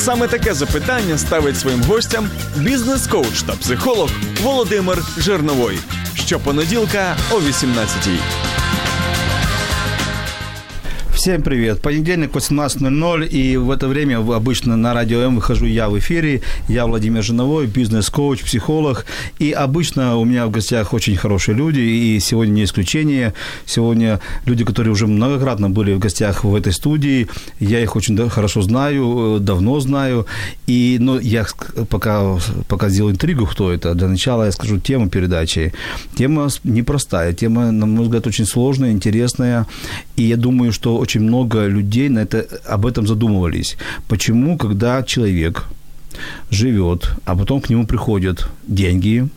Саме таке запитання ставить своїм гостям бізнес-коуч та психолог Володимир Жирновой. Щопонеділка о 18-й. Всем привет. Понедельник, 18.00, и в это время обычно на Радио М выхожу я в эфире. Я Владимир Жиновой, бизнес-коуч, психолог. И обычно у меня в гостях очень хорошие люди, и сегодня не исключение. Сегодня люди, которые уже многократно были в гостях в этой студии. Я их очень хорошо знаю, э, давно знаю. И, но я пока, пока сделаю интригу, кто это, для начала я скажу тему передачи. Тема непростая, тема, на мой взгляд, очень сложная, интересная. И я думаю, что очень очень много людей на это, об этом задумывались. Почему, когда человек живет, а потом к нему приходят деньги,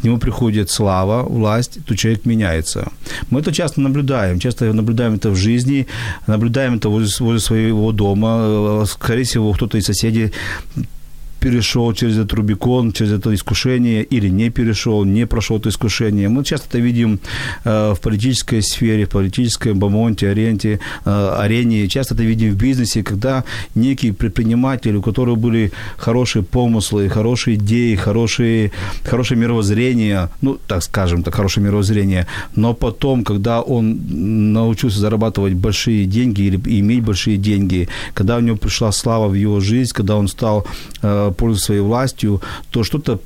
к нему приходит слава, власть, то человек меняется. Мы это часто наблюдаем, часто наблюдаем это в жизни, наблюдаем это возле, возле своего дома. Скорее всего, кто-то из соседей перешел через этот Рубикон, через это искушение, или не перешел, не прошел это искушение. Мы часто это видим э, в политической сфере, в политической бомонте, аренте, э, арене. Часто это видим в бизнесе, когда некий предприниматель, у которого были хорошие помыслы, хорошие идеи, хорошие, хорошее мировоззрение, ну, так скажем, так хорошее мировоззрение, но потом, когда он научился зарабатывать большие деньги или иметь большие деньги, когда у него пришла слава в его жизнь, когда он стал э, пользуясь своей властью, то что-то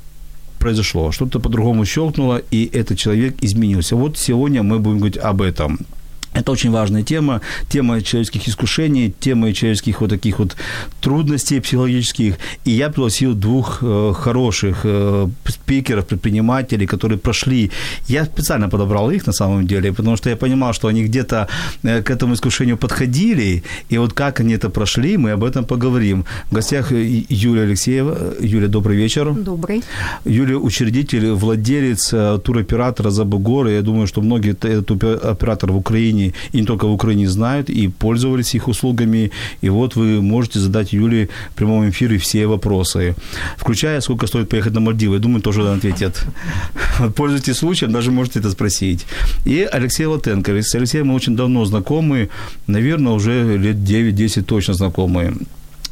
произошло, что-то по-другому щелкнуло, и этот человек изменился. Вот сегодня мы будем говорить об этом. Это очень важная тема, тема человеческих искушений, тема человеческих вот таких вот трудностей психологических. И я пригласил двух э, хороших э, спикеров, предпринимателей, которые прошли. Я специально подобрал их на самом деле, потому что я понимал, что они где-то э, к этому искушению подходили, и вот как они это прошли, мы об этом поговорим. В гостях э, Юлия Алексеева. Юлия, добрый вечер. Добрый. Юлия владелец, владелец э, туроператора «Забугоры». Я думаю, что многие этот оператор в Украине и не только в Украине знают и пользовались их услугами. И вот вы можете задать Юле в прямом эфире все вопросы, включая, сколько стоит поехать на Мальдивы. Я думаю, тоже ответят. Пользуйтесь случаем, даже можете это спросить. И Алексей Латенко. С Алексеем мы очень давно знакомы, наверное, уже лет 9-10 точно знакомы.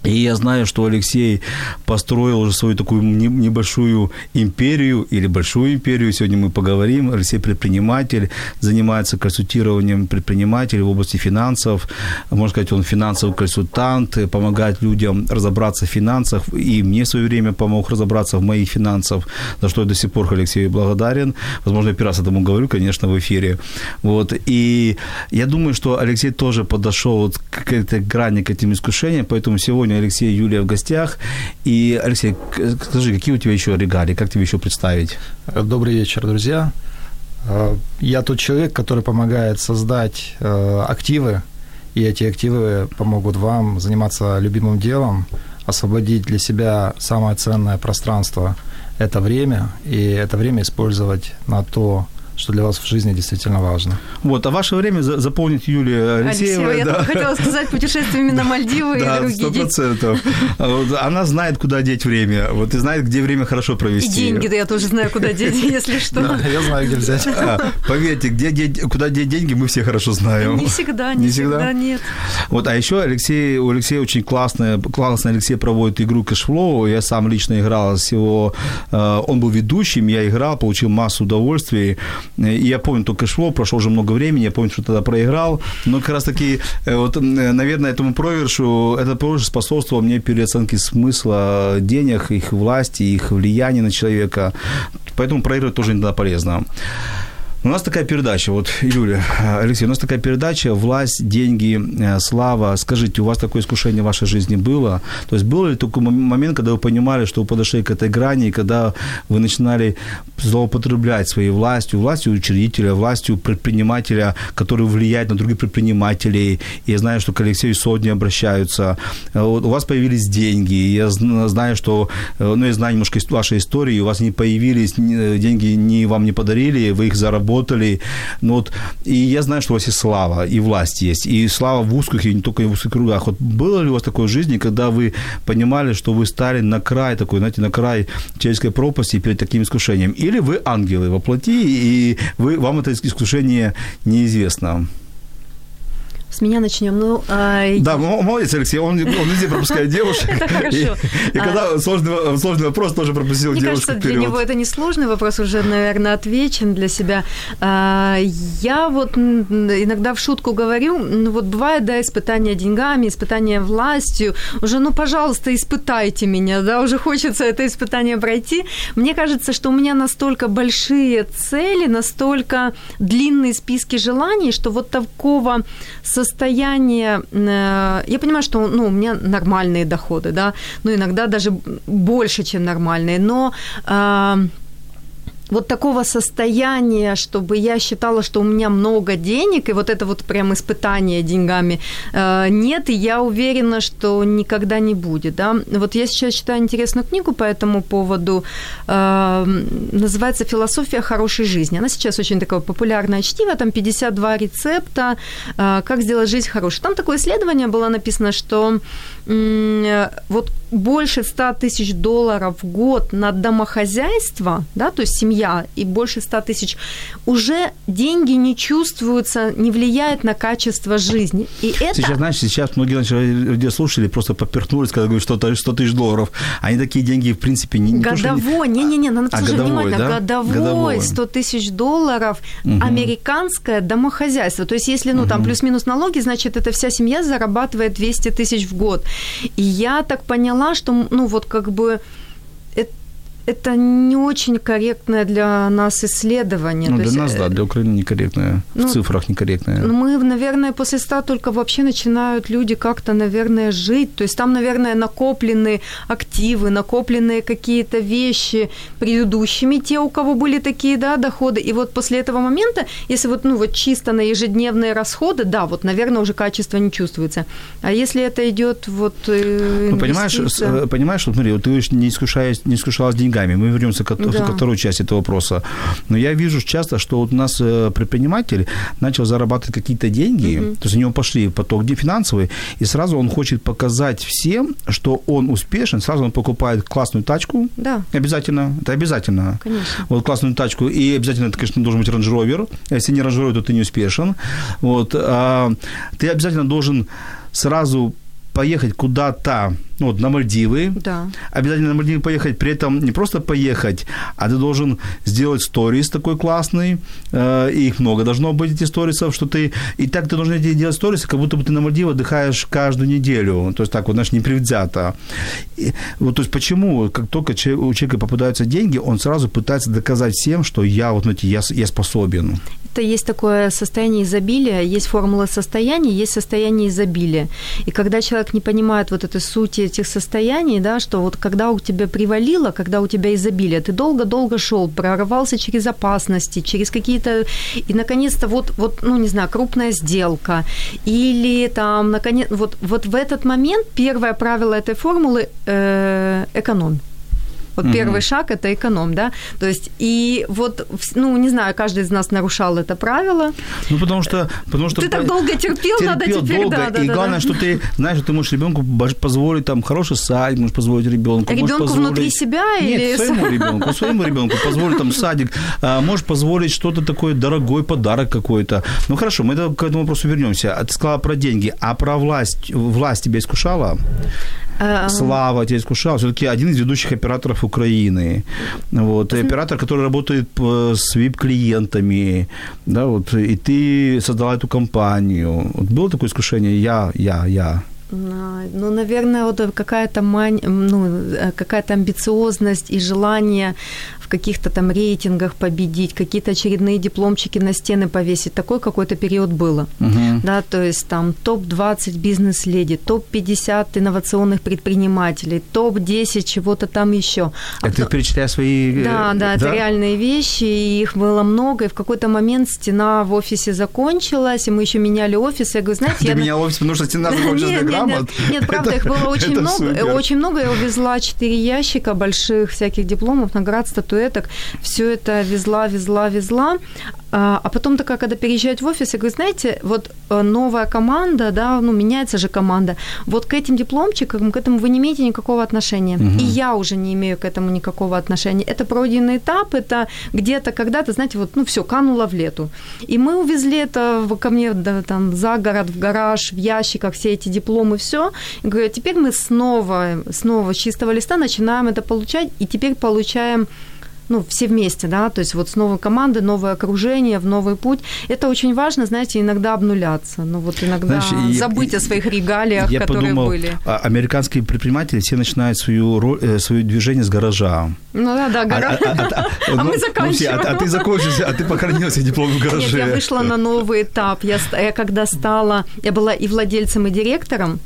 И я знаю, что Алексей построил уже свою такую небольшую империю или большую империю. Сегодня мы поговорим. Алексей предприниматель, занимается консультированием предпринимателей в области финансов. Можно сказать, он финансовый консультант, помогает людям разобраться в финансах. И мне в свое время помог разобраться в моих финансах, за что я до сих пор Алексею благодарен. Возможно, я первый раз этому говорю, конечно, в эфире. Вот. И я думаю, что Алексей тоже подошел вот к этой грани, к этим искушениям, поэтому сегодня Алексей и Юлия в гостях. И, Алексей, скажи, какие у тебя еще регалии, как тебе еще представить? Добрый вечер, друзья. Э, я тот человек, который помогает создать э, активы, и эти активы помогут вам заниматься любимым делом, освободить для себя самое ценное пространство – это время, и это время использовать на то, что для вас в жизни действительно важно. Вот, а ваше время заполнит Юлия Алексеева. Алексеева, да. я хотела сказать, путешествиями на Мальдивы да, и другие. сто процентов. Она знает, куда деть время, вот, и знает, где время хорошо провести. И деньги-то я тоже знаю, куда деть, если что. Да, я знаю, где взять. А, поверьте, где деть, куда деть деньги, мы все хорошо знаем. Не всегда, не, не всегда? всегда, нет. Вот, а еще Алексей, у Алексея очень классная, классно Алексей проводит игру Cashflow, я сам лично играл с его, э, он был ведущим, я играл, получил массу удовольствий, и я помню то Cashflow, прошло уже много времени, я помню, что тогда проиграл, но как раз таки, э, вот, наверное, этому проигрышу, это проигрыш способствовал мне переоценке смысла денег, их власти, их влияния на человека, поэтому проигрывать тоже иногда полезно. У нас такая передача, вот, Юля, Алексей, у нас такая передача «Власть, деньги, э, слава». Скажите, у вас такое искушение в вашей жизни было? То есть был ли такой момент, когда вы понимали, что вы подошли к этой грани, и когда вы начинали злоупотреблять своей властью, властью учредителя, властью предпринимателя, который влияет на других предпринимателей. Я знаю, что к Алексею сотни обращаются. Э, вот у вас появились деньги. Я знаю, что, э, ну, я знаю немножко вашей истории, у вас не появились, деньги не вам не подарили, вы их заработали. Ну, вот, и я знаю, что у вас есть слава, и власть есть, и слава в узких, и не только в узких кругах. Вот было ли у вас такое в жизни, когда вы понимали, что вы стали на край такой, знаете, на край человеческой пропасти перед таким искушением? Или вы ангелы во плоти, и вы, вам это искушение неизвестно? С меня начнем. Ну, а... Да, молодец, Алексей, он, он везде пропускает девушек. Это хорошо. И, и когда а... сложный, сложный вопрос, тоже пропустил Мне девушку кажется, для него это не сложный вопрос, уже, наверное, отвечен для себя. А, я вот иногда в шутку говорю, ну вот бывает, да, испытания деньгами, испытания властью, уже, ну, пожалуйста, испытайте меня, да, уже хочется это испытание пройти. Мне кажется, что у меня настолько большие цели, настолько длинные списки желаний, что вот такого состояние, э, я понимаю, что ну, у меня нормальные доходы, да, ну иногда даже больше, чем нормальные, но э, вот такого состояния, чтобы я считала, что у меня много денег, и вот это вот прям испытание деньгами э, нет, и я уверена, что никогда не будет. Да? Вот я сейчас читаю интересную книгу по этому поводу, э, называется «Философия хорошей жизни». Она сейчас очень такое популярное чтиво, там 52 рецепта, э, как сделать жизнь хорошей. Там такое исследование было написано, что вот больше 100 тысяч долларов в год на домохозяйство, да, то есть семья и больше 100 тысяч, уже деньги не чувствуются, не влияют на качество жизни. И это... Сейчас, знаешь, сейчас многие радиослушатели просто поперхнулись, когда говорят, что 100 тысяч долларов. Они такие деньги, в принципе, не... Годовой, не-не-не, надо а, годовой, внимательно. Да? Годовой, 100 тысяч долларов, угу. американское домохозяйство. То есть, если, ну, угу. там плюс-минус налоги, значит, эта вся семья зарабатывает 200 тысяч в год. И я так поняла, что, ну, вот как бы это не очень корректное для нас исследование. Ну, для есть, нас, да, для Украины некорректное, ну, в цифрах некорректное. Ну, мы, наверное, после 100 только вообще начинают люди как-то, наверное, жить. То есть там, наверное, накоплены активы, накопленные какие-то вещи предыдущими, те, у кого были такие, да, доходы. И вот после этого момента, если вот, ну, вот чисто на ежедневные расходы, да, вот, наверное, уже качество не чувствуется. А если это идет вот э, Ну, понимаешь, э, понимаешь, вот смотри, вот ты не искушаешь, не искушалась деньгами, деньгами. Мы вернемся к, да. ко второй части этого вопроса. Но я вижу часто, что вот у нас э, предприниматель начал зарабатывать какие-то деньги, угу. то есть у него пошли поток финансовый, и сразу он хочет показать всем, что он успешен, сразу он покупает классную тачку. Да. Обязательно. Это обязательно. Конечно. Вот классную тачку. И обязательно, это, конечно, должен быть Range Rover. Если не Range Rover, то ты не успешен. Вот. А, ты обязательно должен сразу поехать куда-то, ну, вот на Мальдивы. Да. Обязательно на Мальдивы поехать, при этом не просто поехать, а ты должен сделать сторис такой классный, э, их много должно быть, эти сторисов, что ты... И так ты должен делать сторисы, как будто бы ты на Мальдивы отдыхаешь каждую неделю. То есть так вот, знаешь, непредвзято. И, вот, то есть почему, как только у человека попадаются деньги, он сразу пытается доказать всем, что я вот, знаете, я, я способен это есть такое состояние изобилия, есть формула состояния, есть состояние изобилия. И когда человек не понимает вот этой сути этих состояний, да, что вот когда у тебя привалило, когда у тебя изобилие, ты долго-долго шел, прорывался через опасности, через какие-то... И, наконец-то, вот, вот, ну, не знаю, крупная сделка. Или там, наконец... Вот, вот в этот момент первое правило этой формулы э, – эконом. Вот mm-hmm. первый шаг это эконом, да. То есть, и вот, ну, не знаю, каждый из нас нарушал это правило. Ну, потому что... Потому что ты так долго терпел, терпел надо теперь, долго, да, да, И да, главное, да. что ты, знаешь, ты можешь ребенку позволить там хороший садик, можешь позволить ребенку. Ребенку позволить... внутри себя Нет, или... своему ребенку, своему ребенку позволить там садик, а, можешь позволить что-то такое, дорогой подарок какой-то. Ну, хорошо, мы к этому вопросу вернемся. А ты сказала про деньги, а про власть, власть тебя искушала? Uh-huh. Слава тебя искушал. Все-таки один из ведущих операторов Украины. Вот. Uh-huh. Оператор, который работает с VIP-клиентами. Да, вот, и ты создала эту компанию. Вот было такое искушение? Я, я, я. Ну, наверное, вот какая-то мань, ну, э, какая-то амбициозность и желание в каких-то там рейтингах победить, какие-то очередные дипломчики на стены повесить. Такой какой-то период было. Uh-huh. Да, то есть там топ-20 бизнес-леди, топ-50 инновационных предпринимателей, топ-10 чего-то там еще. А Это потом... перечисляя свои... Э, да, да, это реальные вещи, и их было много, и в какой-то момент стена в офисе закончилась, и мы еще меняли офис, я говорю, знаете... Ты я... менял офис, потому что стена закончилась грамот? Нет, правда, их было очень много, очень много, я увезла 4 ящика больших всяких дипломов, наград, статуэток. Все это везла, везла, везла. А, а потом такая, когда переезжать в офис, я говорю, знаете, вот э, новая команда, да, ну, меняется же команда, вот к этим дипломчикам, к этому вы не имеете никакого отношения. Угу. И я уже не имею к этому никакого отношения. Это пройденный этап, это где-то когда-то, знаете, вот, ну, все, кануло в лету. И мы увезли это ко мне да, там за город, в гараж, в ящиках, все эти дипломы, все. И говорю, «А теперь мы снова, снова с чистого листа начинаем это получать, и теперь получаем ну, все вместе, да, то есть вот с новой командой, новое окружение, в новый путь. Это очень важно, знаете, иногда обнуляться, ну вот иногда Знаешь, забыть я, о своих регалиях, я которые подумал, были. А, американские предприниматели все начинают свою роль, э, свое движение с гаража. Ну да, да, гараж. А, а, а, а, а мы заканчиваем. Ну, а, а ты закончился, а ты похоронился диплом в гараже. Нет, я вышла на новый этап. Я, я когда стала, я была и владельцем, и директором,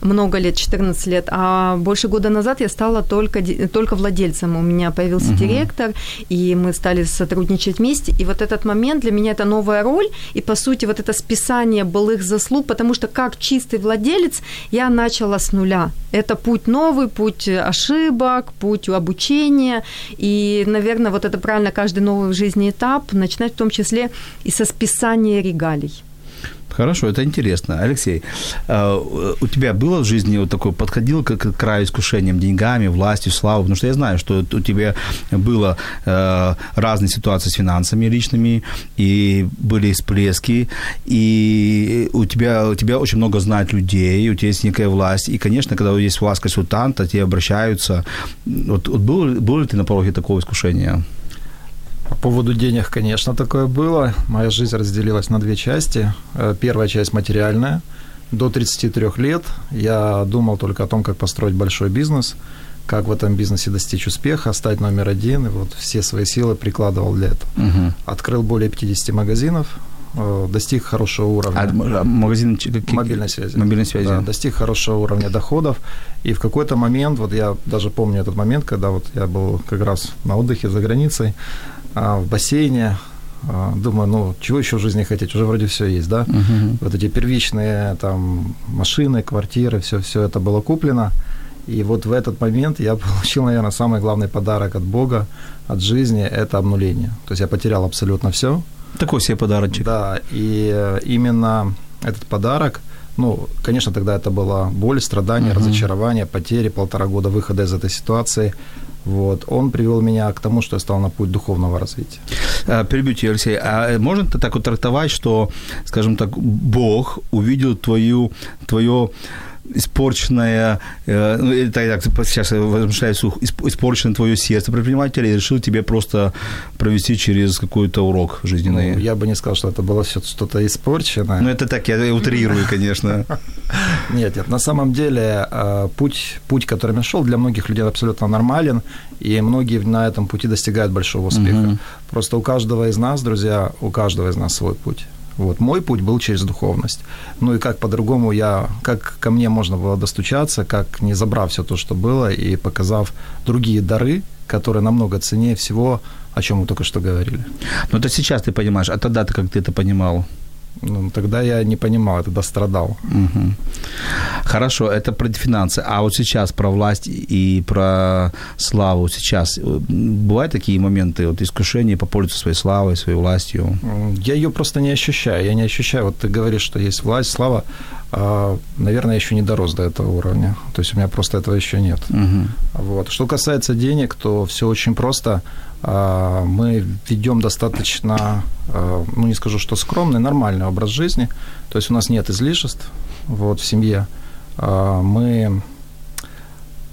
много лет, 14 лет, а больше года назад я стала только, только владельцем. У меня появился угу. директор, и мы стали сотрудничать вместе. И вот этот момент для меня это новая роль, и по сути вот это списание былых заслуг, потому что как чистый владелец я начала с нуля. Это путь новый, путь ошибок, путь обучения, и, наверное, вот это правильно каждый новый в жизни этап начинать в том числе и со списания регалий. Хорошо, это интересно. Алексей, а, у тебя было в жизни вот такое, подходил к, к краю искушением деньгами, властью, славой? Потому что я знаю, что у тебя было э, разные ситуации с финансами личными, и были всплески, и у тебя, у тебя очень много знают людей, у тебя есть некая власть, и, конечно, когда есть власть консультанта, тебе обращаются. Вот, вот был, был ли ты на пороге такого искушения? По поводу денег, конечно, такое было. Моя жизнь разделилась на две части. Э, первая часть материальная. До 33 лет я думал только о том, как построить большой бизнес, как в этом бизнесе достичь успеха, стать номер один. И вот все свои силы прикладывал для этого. Угу. Открыл более 50 магазинов, э, достиг хорошего уровня. А магазин мобильной связи. Мобильной связи. Да, достиг хорошего уровня доходов. И в какой-то момент, вот я даже помню этот момент, когда вот я был как раз на отдыхе за границей, в бассейне. А, думаю, ну, чего еще в жизни хотеть? Уже вроде все есть, да? Uh-huh. Вот эти первичные там машины, квартиры, все, все это было куплено. И вот в этот момент я получил, наверное, самый главный подарок от Бога, от жизни – это обнуление. То есть я потерял абсолютно все. Такой себе подарочек. Да, и э, именно этот подарок, ну, конечно, тогда это была боль, страдания, uh-huh. разочарование, потери, полтора года выхода из этой ситуации – вот, он привел меня к тому, что я стал на путь духовного развития. А, перебью Алексей, а можно так вот трактовать, что, скажем так, Бог увидел твою, твое испорченное, э, ну, это так, сейчас я возмущаю слух, испорченное твое сердце предпринимателя и решил тебе просто провести через какой-то урок жизненный. Ну, я бы не сказал, что это было все что-то испорченное. Ну, это так, я утрирую, конечно. Нет, нет, на самом деле э, путь, путь, которым я шел, для многих людей абсолютно нормален, и многие на этом пути достигают большого успеха. Просто у каждого из нас, друзья, у каждого из нас свой путь. Вот, мой путь был через духовность. Ну и как по-другому я, как ко мне можно было достучаться, как не забрав все то, что было, и показав другие дары, которые намного ценнее всего, о чем мы только что говорили. Ну это сейчас ты понимаешь, а тогда ты как ты это понимал? Ну, тогда я не понимал, я тогда страдал. Угу. Хорошо, это про финансы. А вот сейчас про власть и про славу сейчас э, бывают такие моменты, вот искушения попользоваться своей славой, своей властью? Я ее просто не ощущаю. Я не ощущаю. Вот ты говоришь, что есть власть, слава. А, наверное, я еще не дорос до этого уровня. То есть у меня просто этого еще нет. Угу. Вот. Что касается денег, то все очень просто. А, мы ведем достаточно, а, ну не скажу, что скромный, нормальный образ жизни. То есть у нас нет излишеств вот, в семье. Мы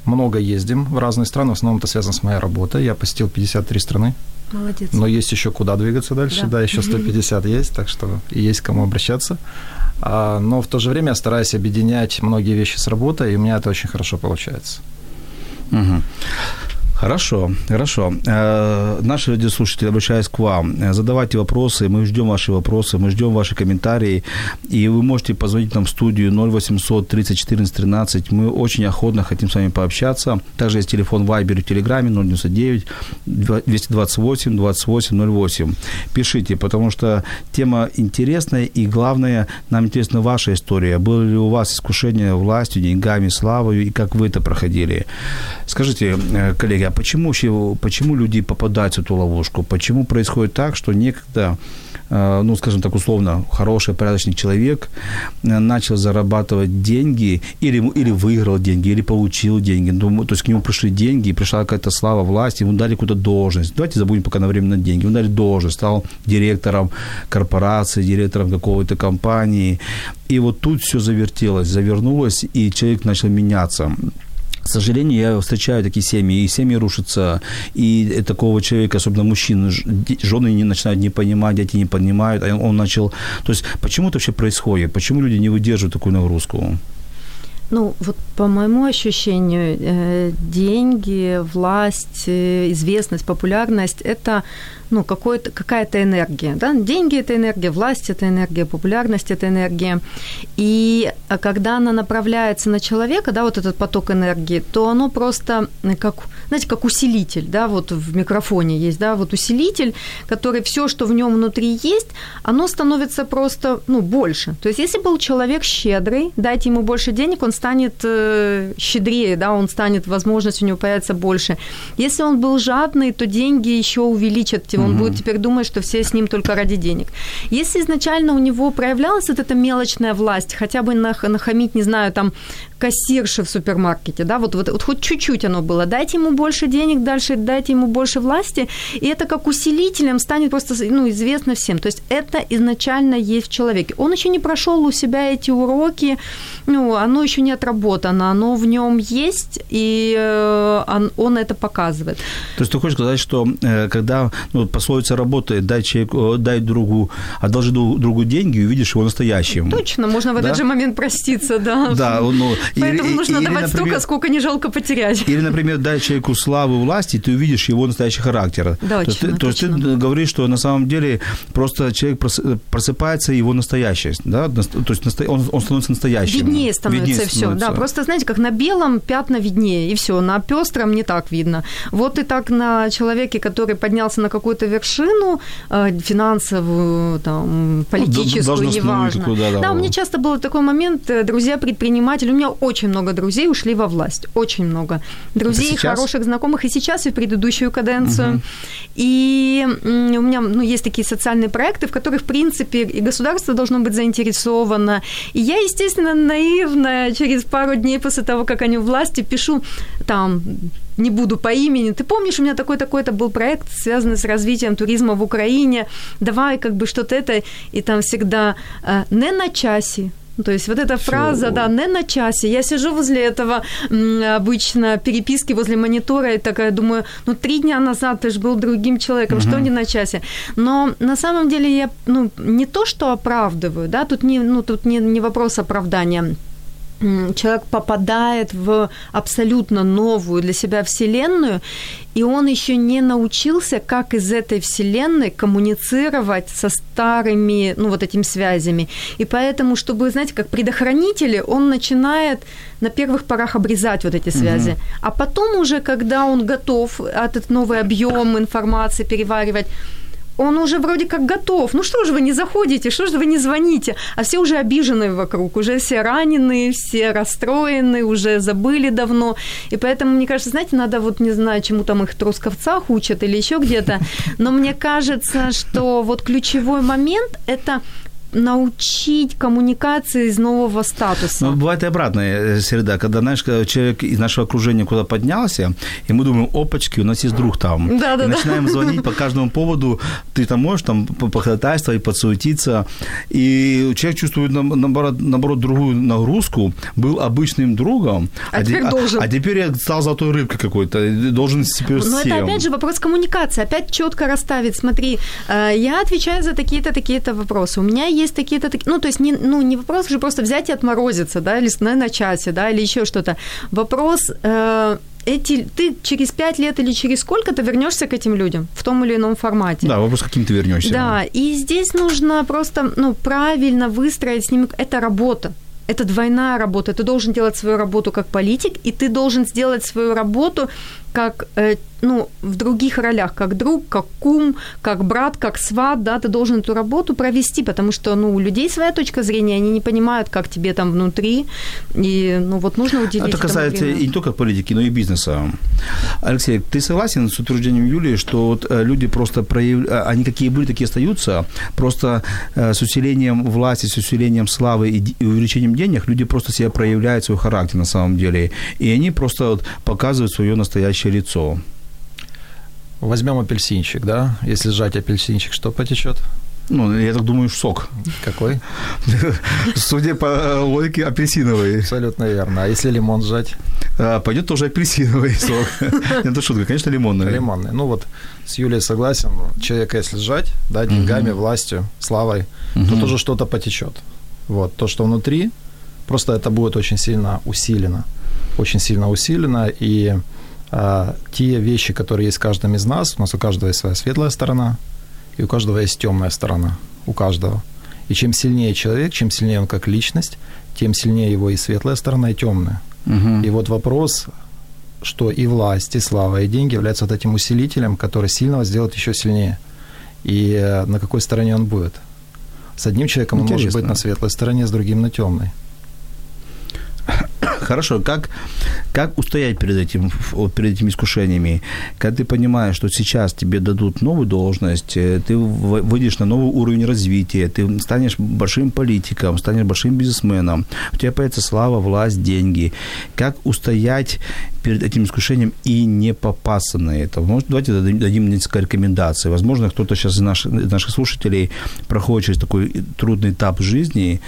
много ездим в разные страны, в основном это связано с моей работой. Я посетил 53 страны. Молодец. Но есть еще куда двигаться дальше, да, Да. еще 150 есть, так что и есть к кому обращаться. А, Но в то же время я стараюсь объединять многие вещи с работой, и у меня это очень хорошо получается. Мгм. Хорошо, хорошо. Э, Наши радиослушатели, обращаюсь к вам, э, задавайте вопросы, мы ждем ваши вопросы, мы ждем ваши комментарии, и вы можете позвонить нам в студию 0800 30 14 13, мы очень охотно хотим с вами пообщаться. Также есть телефон Viber и Телеграме 099 228 28 08. Пишите, потому что тема интересная, и главное, нам интересна ваша история. Было ли у вас искушение властью, деньгами, славой, и как вы это проходили? Скажите, э, коллеги, а почему, почему люди попадают в эту ловушку? Почему происходит так, что некогда, э, ну, скажем так, условно, хороший, порядочный человек э, начал зарабатывать деньги или, или выиграл деньги, или получил деньги, ну, то есть к нему пришли деньги, пришла какая-то слава власти, ему дали какую-то должность. Давайте забудем пока на время на деньги. Ему дали должность, стал директором корпорации, директором какой-то компании. И вот тут все завертелось, завернулось, и человек начал меняться. К сожалению, я встречаю такие семьи, и семьи рушатся, и такого человека, особенно мужчин, жены не начинают не понимать, дети не понимают, а он начал... То есть почему это вообще происходит? Почему люди не выдерживают такую нагрузку? Ну, вот по моему ощущению, э, деньги, власть, э, известность, популярность – это ну, какая-то энергия. Да? Деньги – это энергия, власть – это энергия, популярность – это энергия. И а, когда она направляется на человека, да, вот этот поток энергии, то оно просто э, как, знаете, как усилитель, да, вот в микрофоне есть, да, вот усилитель, который все, что в нем внутри есть, оно становится просто, ну, больше. То есть если был человек щедрый, дайте ему больше денег, он станет э, щедрее, да, он станет, возможность у него появится больше. Если он был жадный, то деньги еще увеличат его, он будет теперь думать, что все с ним только ради денег. Если изначально у него проявлялась вот эта мелочная власть, хотя бы нах- нахамить, не знаю, там, кассирши в супермаркете, да, вот, вот, вот хоть чуть-чуть оно было, дайте ему больше денег, дальше дайте ему больше власти, и это как усилителем станет просто, ну, известно всем. То есть это изначально есть в человеке. Он еще не прошел у себя эти уроки, ну, оно еще не отработано, оно в нем есть, и э, он, он это показывает. То есть ты хочешь сказать, что э, когда ну, пословица работает, дай человеку, э, дай другу, одолжи друг- другу деньги, увидишь его настоящим. Точно, можно в Да? этот же момент проститься, да. Да, ну, Поэтому или- нужно или, давать столько, например, сколько не жалко потерять. Или, например, дай человеку славу власти, ты увидишь его настоящий характер. Да, то есть, ты, точно, то есть ты точно. говоришь, что на самом деле просто человек прос- просыпается его настоящесть, да? То есть он, он становится настоящим. Виднее становится Виднее все. становится. Да, просто знаете, как на белом пятна виднее, и все. На пестром не так видно. Вот и так на человеке, который поднялся на какую-то вершину, э, финансовую, там, политическую, должностную неважно. какую, да, да, да, у меня часто был такой момент, э, друзья-предприниматели, у меня очень много друзей ушли во власть, очень много. Друзей, хороших знакомых, и сейчас, и в предыдущую каденцию. И м, у меня ну, есть такие социальные проекты, в которых, в принципе, и государство должно быть заинтересовано. И я, естественно, наивная, через пару дней после того, как они у власти, пишу там не буду по имени. Ты помнишь, у меня такой-такой-то был проект, связанный с развитием туризма в Украине. Давай как бы что-то это, и там всегда э, не на часе. То есть вот эта фраза, да, не на часе. Я сижу возле этого обычно переписки возле монитора и такая думаю, ну три дня назад ты же был другим человеком, что не на часе. Но на самом деле я ну, не то, что оправдываю, да, тут не, ну, тут не, не вопрос оправдания человек попадает в абсолютно новую для себя вселенную, и он еще не научился, как из этой вселенной коммуницировать со старыми, ну, вот этими связями. И поэтому, чтобы, знаете, как предохранители, он начинает на первых порах обрезать вот эти связи. А потом уже, когда он готов этот новый объем информации переваривать, он уже вроде как готов. Ну что же вы не заходите, что же вы не звоните? А все уже обижены вокруг, уже все ранены, все расстроены, уже забыли давно. И поэтому, мне кажется, знаете, надо вот, не знаю, чему там их Трусковцах учат или еще где-то, но мне кажется, что вот ключевой момент – это научить коммуникации из нового статуса. Ну, бывает и обратная среда, когда, знаешь, когда человек из нашего окружения куда поднялся, и мы думаем, опачки, у нас есть друг там. Да, да, и начинаем звонить по каждому поводу, ты там можешь там походатайствовать, подсуетиться, и человек чувствует, наоборот, наоборот другую нагрузку, был обычным другом, а, а, теперь, должен. а, а теперь я стал золотой рыбкой какой-то, должен теперь Но всем. это опять же вопрос коммуникации, опять четко расставить, смотри, э, я отвечаю за такие-то, такие-то вопросы, у меня есть такие-то, такие, ну, то есть не, ну, не вопрос же просто взять и отморозиться, да, или на часе, да, или еще что-то. Вопрос, э, эти, ты через пять лет или через сколько ты вернешься к этим людям в том или ином формате. Да, вопрос, каким ты вернешься. Да, и здесь нужно просто ну, правильно выстроить с ними. Это работа. Это двойная работа. Ты должен делать свою работу как политик, и ты должен сделать свою работу как э, ну, в других ролях, как друг, как кум, как брат, как сват, да, ты должен эту работу провести, потому что, ну, у людей своя точка зрения, они не понимают, как тебе там внутри, и, ну, вот нужно уделить Это касается и не только политики, но и бизнеса. Алексей, ты согласен с утверждением Юлии, что вот э, люди просто проявляют, э, они какие были, такие остаются, просто с усилением власти, с усилением славы и увеличением денег люди просто себя проявляют свой характер на самом деле, и они просто вот показывают свое настоящее лицо. Возьмем апельсинчик, да? Если сжать апельсинчик, что потечет? Ну, я так думаю, сок. Какой? Судя по логике, апельсиновый. Абсолютно верно. А если лимон сжать? А, пойдет тоже апельсиновый сок. Это шутка, конечно, лимонный. Лимонный. Ну вот с Юлей согласен. Человека, если сжать, да, деньгами, властью, славой, то тоже что-то потечет. Вот. То, что внутри, просто это будет очень сильно усилено. Очень сильно усилено. И те вещи, которые есть в каждом из нас, у нас у каждого есть своя светлая сторона, и у каждого есть темная сторона, у каждого. И чем сильнее человек, чем сильнее он как личность, тем сильнее его и светлая сторона, и темная. Угу. И вот вопрос, что и власть, и слава, и деньги являются вот этим усилителем, который сильного сделает еще сильнее. И э, на какой стороне он будет? С одним человеком Интересно. он может быть на светлой стороне, с другим на темной. Хорошо, как, как устоять перед, этим, перед этими искушениями? Когда ты понимаешь, что сейчас тебе дадут новую должность, э, ты выйдешь на новый уровень развития, ты станешь большим политиком, станешь большим бизнесменом, у тебя появится слава, власть, деньги. Как устоять перед этим искушением и не попасться на это? Может, давайте дадим, несколько рекомендаций. Возможно, кто-то сейчас из наших, из наших слушателей проходит через такой трудный этап жизни,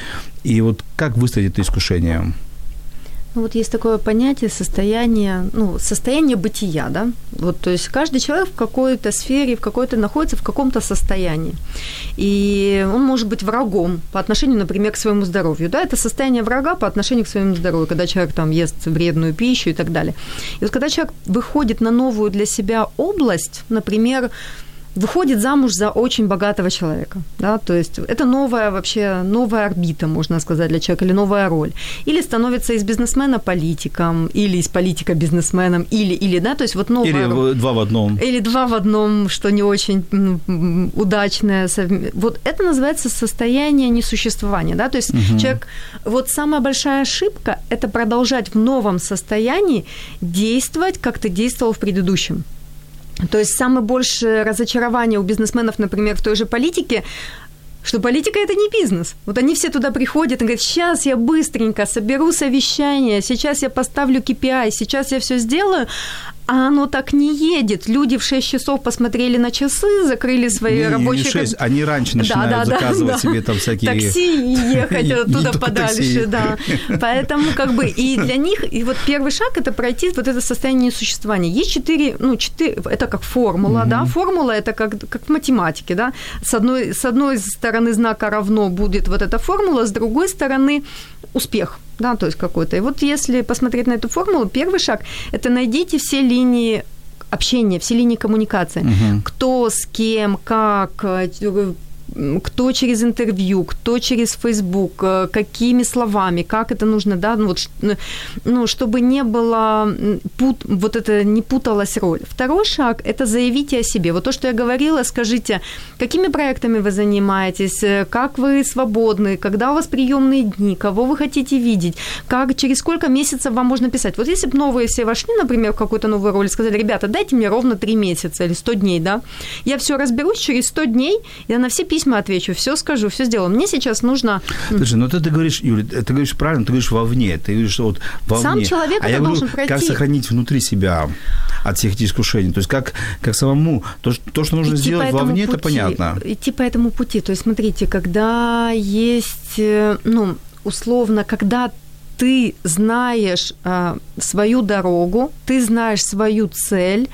и вот как выстоять это искушение? Ну, вот есть такое понятие состояние, ну, состояние бытия, да. Вот, то есть каждый человек в какой-то сфере, в какой-то находится в каком-то состоянии. И он может быть врагом по отношению, например, к своему здоровью. Да, это состояние врага по отношению к своему здоровью, когда человек там ест вредную пищу и так далее. И вот когда человек выходит на новую для себя область, например, выходит замуж за очень богатого человека, да, то есть это новая вообще, новая орбита, можно сказать, для человека, или новая роль. Или становится из бизнесмена политиком, или из политика бизнесменом, или, или, да, то есть вот новая... Или роль. два в одном. Или два в одном, что не очень удачное. Вот это называется состояние несуществования, да, то есть угу. человек, вот самая большая ошибка – это продолжать в новом состоянии действовать, как ты действовал в предыдущем. То есть самое большее разочарование у бизнесменов, например, в той же политике, что политика это не бизнес. Вот они все туда приходят и говорят, сейчас я быстренько соберу совещание, сейчас я поставлю KPI, сейчас я все сделаю, а оно так не едет. Люди в 6 часов посмотрели на часы, закрыли свои не, рабочие... Не 6, они раньше начинают да, да, заказывать да, себе там всякие... Такси и ехать оттуда подальше, да. Поэтому как бы и для них, и вот первый шаг – это пройти вот это состояние существования. Есть четыре, ну, четыре, это как формула, угу. да, формула – это как, как в математике, да. С одной, с одной стороны знака равно будет вот эта формула, с другой стороны успех, да, то есть какой-то. И вот если посмотреть на эту формулу, первый шаг – это найдите все линии общения, все линии коммуникации. Угу. Кто с кем, как, э, кто через интервью, кто через Facebook, э, какими словами, как это нужно, да, ну, вот, ну, чтобы не было, пут, вот это не путалась роль. Второй шаг – это заявите о себе. Вот то, что я говорила, скажите, какими проектами вы занимаетесь, э, как вы свободны, когда у вас приемные дни, кого вы хотите видеть, как, через сколько месяцев вам можно писать. Вот если бы новые все вошли, например, в какую-то новую роль, сказали, ребята, дайте мне ровно три месяца или 100 дней, да, я все разберусь через 100 дней, я на все письма отвечу, все скажу, все сделаю. Мне сейчас нужно... Слушай, ну ты, ты говоришь, Юля, ты говоришь правильно, ты говоришь вовне, ты говоришь, что вот вовне. Сам человек а это я говорю, должен пройти. как сохранить внутри себя от всех этих искушений. То есть как, как самому, то, что- то, что нужно идти сделать вовне, это пути, понятно. Идти по этому пути. То есть, смотрите, когда есть, э, ну, условно, когда ты знаешь а, свою дорогу, ты знаешь свою цель,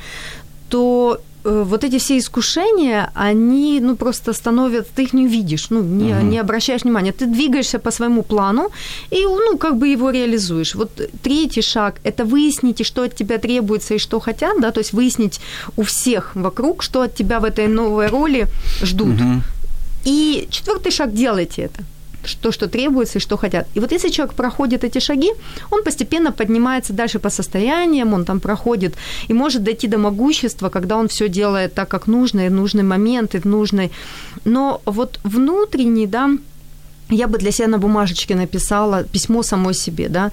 то э, вот эти все искушения, они, ну, просто становятся, ты их не видишь, ну, не, не обращаешь внимания. Ты двигаешься по своему плану и, ну, как бы его реализуешь. Вот третий шаг – это выяснить, что от тебя требуется и что хотят, да, то есть выяснить у всех вокруг, что от тебя в этой новой роли ждут. И четвертый шаг – делайте это то, что требуется и что хотят. И вот если человек проходит эти шаги, он постепенно поднимается дальше по состояниям, он там проходит и может дойти до могущества, когда он все делает так, как нужно, и в нужный момент, и в нужный. Но вот внутренний, да, я бы для себя на бумажечке написала письмо самой себе, да.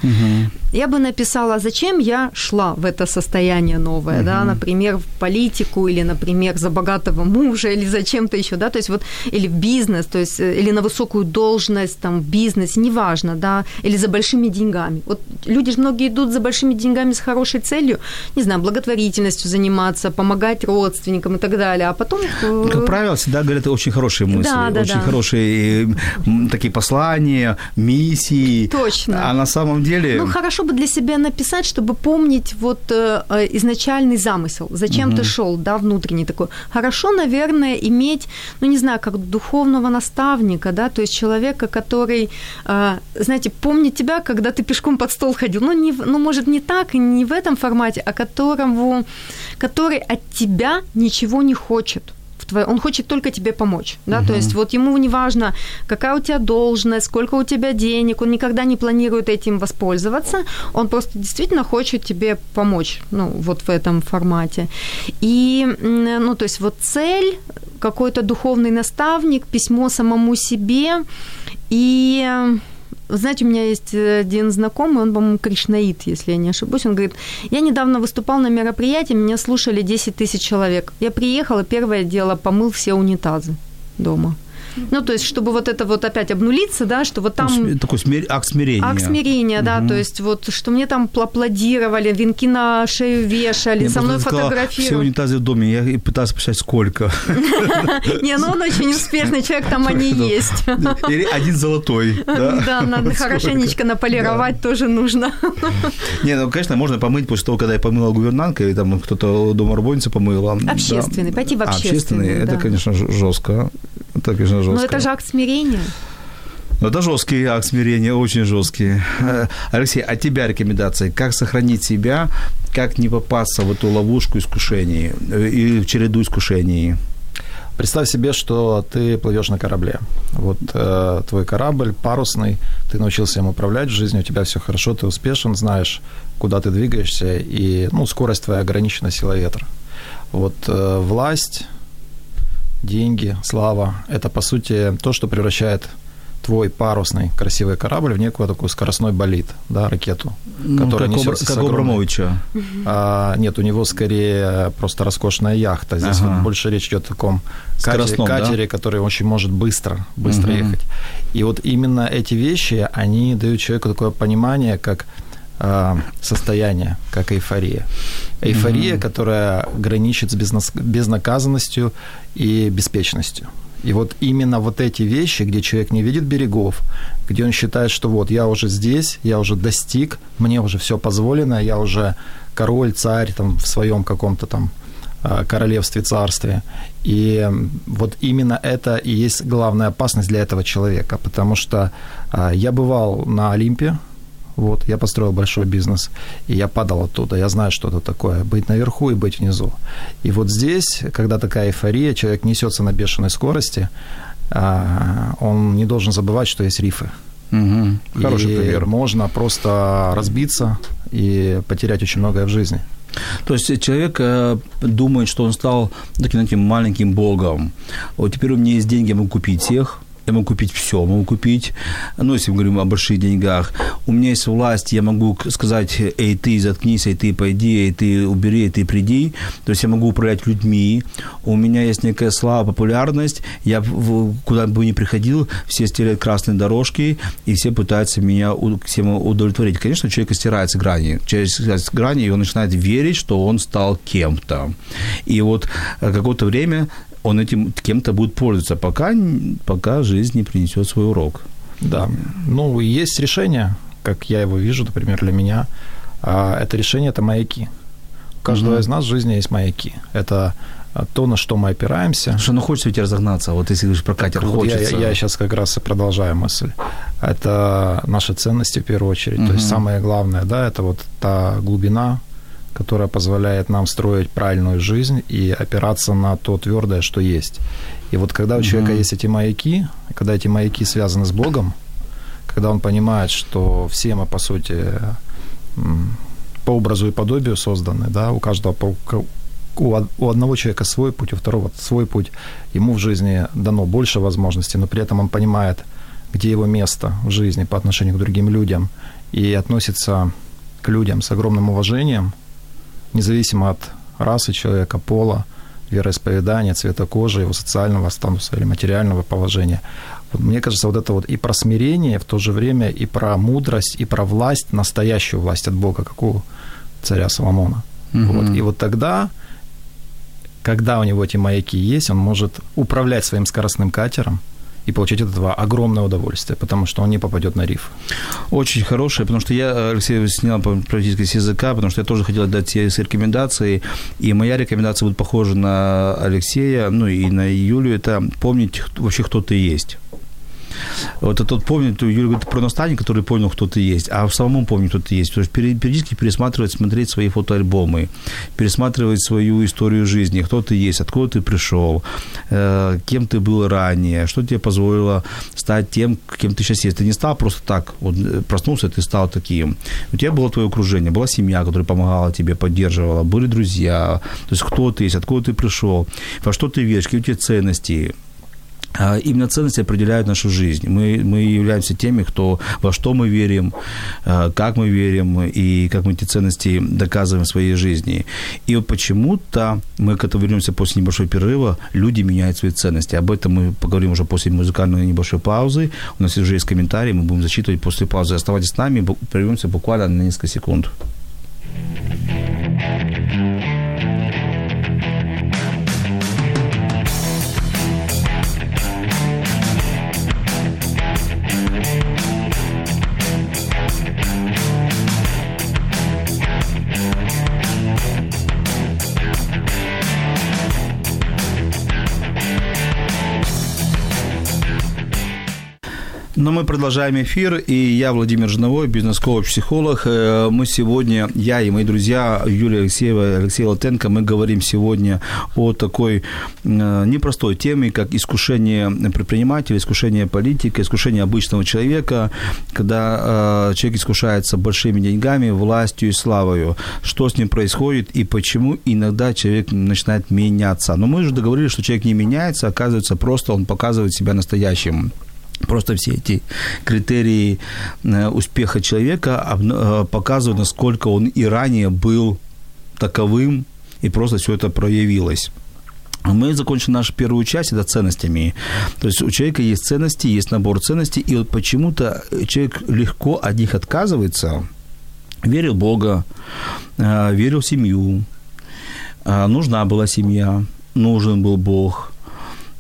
Я бы написала, зачем я шла в это состояние новое, да, например, в политику или, например, за богатого мужа или за чем-то еще, да, то есть вот, или в бизнес, то есть, э, или на высокую должность, там, в бизнесе, неважно, да, или за большими деньгами. Вот люди же многие идут за большими деньгами с хорошей целью, не знаю, благотворительностью заниматься, помогать родственникам и так далее, а потом... э, Как правило, всегда говорят очень хорошие мысли, Да, да, очень да. хорошие м, такие послания, миссии. Точно. А на самом деле... Ну, хорошо бы для себя написать, чтобы помнить вот э, э, изначальный замысел, зачем ты шел, да, внутренний такой. Хорошо, наверное, иметь, ну, не знаю, как духовного наставника, да, то есть человека, который, э, знаете, помнит тебя, когда ты пешком под стол ходил. Ну, не, ну, может, не так, не в этом формате, а которому, который от тебя ничего не хочет. В твоё- Он хочет только тебе помочь, да, то есть вот ему не важно, какая у тебя должность, сколько у тебя денег, он никогда не планирует этим воспользоваться, он просто действительно хочет тебе помочь, ну, вот в этом формате. И, ну, то есть вот цель, какой-то духовный наставник, письмо самому себе и знаете, у меня есть один знакомый, он, по-моему, кришнаит, если я не ошибусь. Он говорит, я недавно выступал на мероприятии, меня слушали 10 тысяч человек. Я приехала, первое дело, помыл все унитазы дома. Ну, то есть, чтобы вот это вот опять обнулиться, да, что вот там... См- Такой смир- акт смирения. Акт смирения, да, то есть вот, что мне там аплодировали, венки на шею вешали, Я со мной сказала, Все фотографировали. унитазы в доме, я пытался посчитать, сколько. Не, ну он очень успешный человек, там они есть. Или один золотой. Да, надо хорошенечко наполировать тоже нужно. Не, ну, конечно, можно помыть после того, когда я помыла гувернантка, или там кто-то домоработница помыла. Общественный, пойти в А, общественный, Это, да. конечно, жестко. Это, конечно, жестко. Но это же акт смирения. Ну, это жесткий акт смирения, очень жесткий. Э, Алексей, а тебя рекомендации? Как сохранить себя, как не попасться в эту ловушку искушений э, и в череду искушений? Представь себе, что ты плывешь на корабле. Вот э, твой корабль парусный, ты научился им управлять в жизни, у тебя все хорошо, ты успешен, знаешь, куда ты двигаешься, и ну, скорость твоя ограничена силой ветра. Вот э, власть, деньги, слава – это, по сути, то, что превращает твой парусный красивый корабль в некую такую скоростной болид, да, ракету, Ну, которая как, несется как огромной- а, нет, у него скорее просто роскошная яхта. Здесь Ага. вот больше речь идет о таком катере, Скоростном, да? катере который очень может быстро, быстро Мгм. ехать. И вот именно эти вещи, они дают человеку такое понимание, как состояние, как эйфория. Эйфория, которая граничит с безнас- безнаказанностью и беспечностью. И вот именно вот эти вещи, где человек не видит берегов, где он считает, что вот я уже здесь, я уже достиг, мне уже все позволено, я уже король, царь там в своем каком-то там а, королевстве, царстве. И вот именно это и есть главная опасность для этого человека, потому что а, я бывал на Олимпе, вот, я построил большой бизнес, и я падал оттуда. Я знаю, что это такое, быть наверху и быть внизу. И вот здесь, когда такая эйфория, человек несется на бешеной скорости, а, он не должен забывать, что есть рифы. Мгм. Хороший и пример. можно просто разбиться и потерять очень многое в жизни. То есть человек э, думает, что он стал таким, знаете, маленьким богом. Вот теперь у меня есть деньги, я могу купить всех, я могу купить все, могу купить, ну, если мы говорим о больших деньгах. У меня есть власть, я могу сказать, эй, ты заткнись, эй, ты пойди, эй, ты убери, эй, ты приди. То есть я могу управлять людьми. У меня есть некая слава, популярность. Я куда бы ни приходил, все стелят красные дорожки, и все пытаются меня всем удовлетворить. Конечно, человек стирается грани. Через грани, и он начинает верить, что он стал кем-то. И вот э, какое-то время он этим кем-то будет пользоваться, пока, пока жизнь не принесет свой урок. Да. Ну, есть решение, как я его вижу, например, для меня. А, это решение – это маяки. У каждого mm из нас в жизни есть маяки. Это то, на что мы опираемся. Что, ну хочется ведь разогнаться, вот если говоришь про катер, вот хочется. Я, я сейчас как раз и продолжаю мысль. Это наши ценности в первую очередь. mm То есть самое главное, да, это вот та глубина, которая позволяет нам строить правильную жизнь и опираться на то твердое, что есть. И вот когда у человека mm-hmm. есть эти маяки, когда эти маяки связаны с Богом, когда он понимает, что все мы, по сути, по образу и подобию созданы, да, у каждого, у одного человека свой путь, у второго свой путь, ему в жизни дано больше возможностей, но при этом он понимает, где его место в жизни по отношению к другим людям, и относится к людям с огромным уважением, независимо от расы человека, пола, вероисповедания, цвета кожи, его социального статуса или материального положения. Вот мне кажется, вот это вот и про смирение в то же время, и про мудрость, и про власть, настоящую власть от Бога, как у царя Соломона. Угу. Вот. И вот тогда, когда у него эти маяки есть, он может управлять своим скоростным катером, и получить от этого огромное удовольствие, потому что он не попадет на риф. Очень хорошее, потому что я, Алексей, снял практически с языка, потому что я тоже хотел дать тебе рекомендации, и моя рекомендация будет похожа на Алексея, ну и на Юлю, это помнить вообще, кто ты есть. Вот этот помнит, Юрий говорит про наставника, который понял, кто ты есть, а в самом помнит, кто ты есть. То есть периодически пересматривать, смотреть свои фотоальбомы, пересматривать свою историю жизни, кто ты есть, откуда ты пришел, э, кем ты был ранее, что тебе позволило стать тем, кем ты сейчас есть. Ты не стал просто так, вот э, проснулся, ты стал таким. У тебя было твое окружение, была семья, которая помогала тебе, поддерживала, были друзья. То есть кто ты есть, откуда ты пришел, во что ты веришь, какие у тебя ценности, именно ценности определяют нашу жизнь. Мы, мы являемся теми, кто, во что мы верим, а, как мы верим и как мы эти ценности доказываем в своей жизни. И вот почему-то мы к этому вернемся после небольшого перерыва, люди меняют свои ценности. Об этом мы поговорим уже после музыкальной небольшой паузы. У нас уже есть комментарии, мы будем зачитывать после паузы. Оставайтесь с нами, прервемся буквально на несколько секунд. Но мы продолжаем эфир, и я, Владимир Жиновой, бизнес-коуч, психолог. Э, мы сегодня, я и мои друзья, Юлия Алексеева, Алексей Латенко, мы говорим сегодня о такой э, непростой теме, как искушение предпринимателя, искушение политика, искушение обычного человека, когда э, человек искушается большими деньгами, властью и славою. Что с ним происходит и почему иногда человек начинает меняться. Но мы уже договорились, что человек не меняется, оказывается, просто он показывает себя настоящим. Просто все эти критерии э, успеха человека э, показывают, насколько он и ранее был таковым, и просто все это проявилось. Мы закончили нашу первую часть, это ценностями. То есть у человека есть ценности, есть набор ценностей, и вот почему-то человек легко от них отказывается. Верил в Бога, э, верил в семью, нужна была семья, нужен был Бог –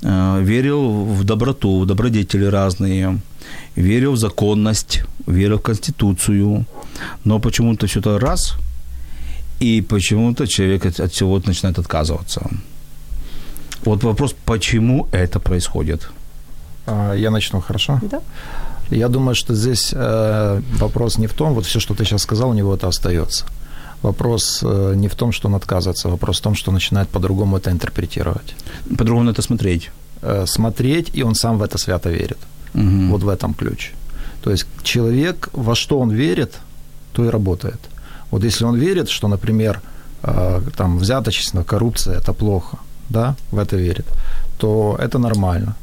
верил в доброту, в добродетели разные, верил в законность, верил в Конституцию, но почему-то что-то раз, и почему-то человек от, от всего начинает отказываться. Вот вопрос, почему это происходит? А, я начну, хорошо? Да. Я думаю, что здесь э, вопрос не в том, вот все, что ты сейчас сказал, у него это остается. Вопрос э, не в том, что он отказывается, вопрос в том, что начинает по-другому это интерпретировать. По-другому это смотреть. Э, смотреть, и он сам в это свято верит. Угу. Вот в этом ключ. То есть человек, во что он верит, то и работает. Вот если он верит, что, например, э, там взяточество, коррупция – это плохо, да, в это верит, то это нормально.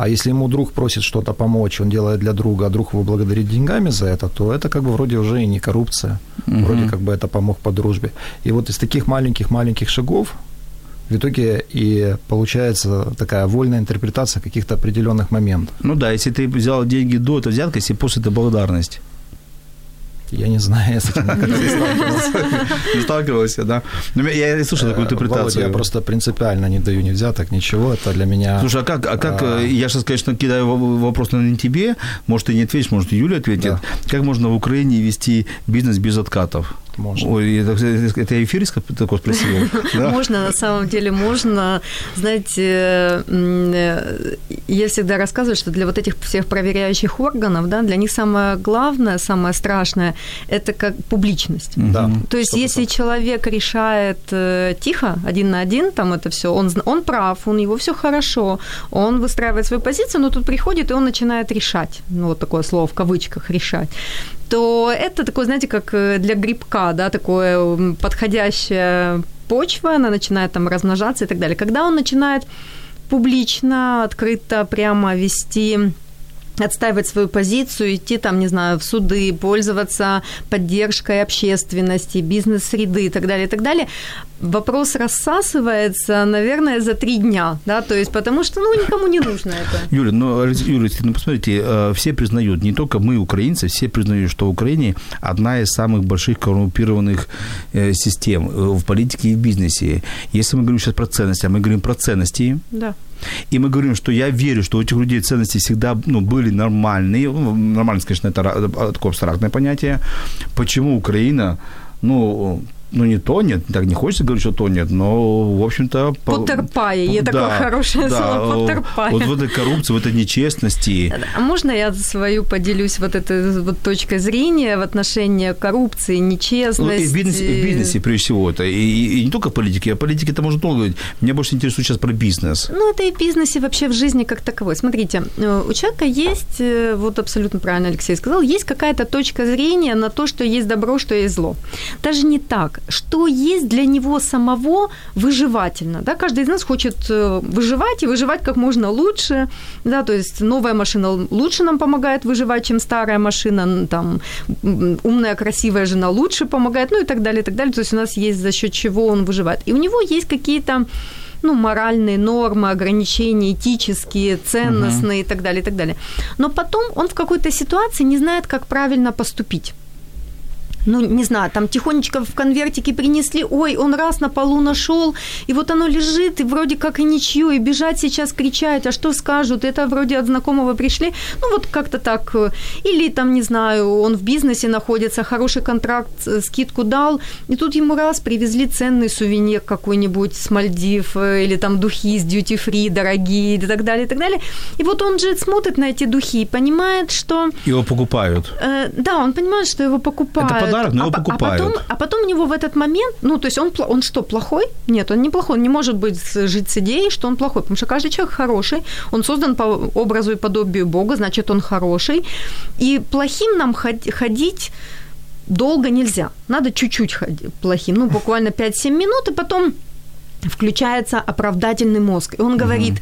А если ему друг просит что-то помочь, он делает для друга, а друг его благодарит деньгами за это, то это как бы вроде уже и не коррупция. Угу. Вроде как бы это помог по дружбе. И вот из таких маленьких-маленьких шагов в итоге и получается такая вольная интерпретация каких-то определенных моментов. Ну да, если ты взял деньги до, это взятка, если после это благодарность. Я не знаю, я с этим не сталкивался, да? Ну, я слушал такую э, интерпретацию. я просто принципиально не даю ни взяток, ничего, это для меня... Слушай, а как, а как а... я сейчас, конечно, кидаю вопрос на тебе, может, ты не ответишь, может, Юля ответит. Как можно в Украине вести бизнес без откатов? Можно. Ой, это, это я эфир такой спросил? Можно, на самом деле, можно. Знаете, э, я всегда рассказываю, что для вот этих всех проверяющих органов, да, для них самое главное, самое страшное – это как публичность. Да. То есть, если человек решает э, тихо, один на один, там это все, он, он прав, у него все хорошо, он выстраивает свою позицию, но тут приходит, и он начинает решать. Ну, вот такое слово в кавычках «решать» то это такое, знаете, как э, для грибка, да, такое подходящая почва, она начинает там размножаться и так далее. Когда он начинает публично, открыто, прямо вести отстаивать свою позицию, идти там, не знаю, в суды, пользоваться поддержкой общественности, бизнес-среды и так далее, и так далее. Вопрос рассасывается, наверное, за три дня, да, то есть потому что, ну, никому не нужно это. Юля, ну, Юля, ну, посмотрите, э, все признают, не только мы, украинцы, все признают, что в Украине одна из самых больших коррумпированных э, систем э, в политике и в бизнесе. Если мы говорим сейчас про ценности, а мы говорим про ценности, да. И мы говорим, что я верю, что у этих людей ценности всегда ну, были нормальные. Ну, нормальность, конечно, это такое абстрактное понятие. Почему Украина ну, ну, не тонет, так не хочется говорить, что тонет, но, в общем-то... Потерпая, я да, такое хорошее да, слово, потерпая. Вот в этой коррупции, в этой нечестности. А можно я свою поделюсь вот этой вот точкой зрения в отношении коррупции, нечестности? Ну, и в бизнесе, в бизнесе прежде всего это, и, и, и не только в политике, а политики это можно долго говорить. Меня больше интересует сейчас про бизнес. Ну, это и в бизнесе, вообще в жизни как таковой. Смотрите, э, у человека есть, э, вот абсолютно правильно Алексей сказал, есть какая-то точка зрения на то, что есть добро, что есть зло. Даже не так что есть для него самого выживательно. Да? Каждый из нас хочет э, выживать и выживать как можно лучше. Да? То есть новая машина лучше нам помогает выживать, чем старая машина. Там, умная, красивая жена лучше помогает, ну и так далее, и так далее. То есть у нас есть за счет чего он выживает. И у него есть какие-то ну, моральные нормы, ограничения, этические, ценностные uh-huh. и так далее, и так далее. Но потом он в какой-то ситуации не знает, как правильно поступить ну, не знаю, там тихонечко в конвертике принесли, ой, он раз на полу нашел, и вот оно лежит, и вроде как и ничего, и бежать сейчас кричать, а что скажут, это вроде от знакомого пришли, ну вот как-то так, или там, не знаю, он в бизнесе находится, хороший контракт, э, скидку дал, и тут ему раз привезли ценный сувенир какой-нибудь с Мальдив, э, или там духи из duty free дорогие, и так далее, и так далее, и вот он же смотрит на эти духи и понимает, что... Его покупают. Э, да, он понимает, что его покупают. Подарок, но его а, покупают. А потом, а потом у него в этот момент, ну, то есть он, он что, плохой? Нет, он не плохой, он не может быть жить с идеей, что он плохой, потому что каждый человек хороший, он создан по образу и подобию Бога, значит, он хороший. И плохим нам ходить долго нельзя. Надо чуть-чуть ходить плохим, ну, буквально 5-7 минут, и потом включается оправдательный мозг. И он говорит,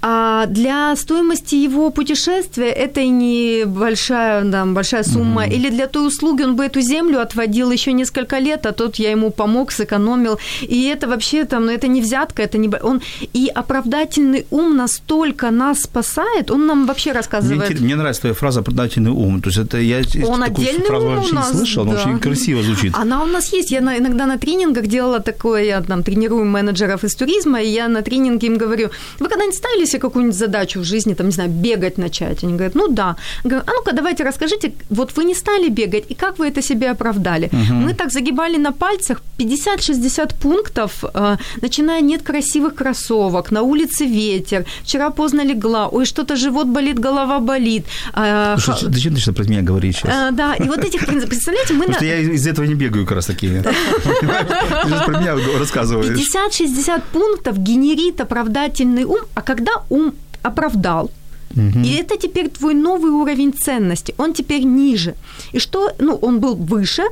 а для стоимости его путешествия это не большая, да, большая сумма. Mm-hmm. Или для той услуги он бы эту землю отводил еще несколько лет, а тут я ему помог, сэкономил. И это вообще там, ну это не взятка, это не... Он... И оправдательный ум настолько нас спасает, он нам вообще рассказывает... Мне, мне нравится твоя фраза «оправдательный ум». То есть это я он такую фразу вообще не слышал, да. она очень красиво звучит. Она у нас есть. Я на, иногда на тренингах делала такое, я там тренирую менеджеров из туризма, и я на тренинге им говорю, вы когда-нибудь ставили себе какую-нибудь задачу в жизни, там, не знаю, бегать начать? Они говорят, ну да. Говорю, а ну-ка, давайте расскажите, вот вы не стали бегать, и как вы это себе оправдали? Угу. Мы так загибали на пальцах 50-60 пунктов, э, начиная нет красивых кроссовок, на улице ветер, вчера поздно легла, ой, что-то живот болит, голова болит. Э, Слушай, зачем ты что про меня говоришь сейчас? Э, да, и вот этих, представляете, мы... Потому что я из этого не бегаю как раз таки. Ты про меня рассказываешь. 50-60 пунктов генерит оправдательный ум, а когда ум оправдал, Угу. И это теперь твой новый уровень ценности. Он теперь ниже. И что, ну, он был выше,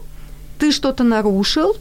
ты что-то нарушил,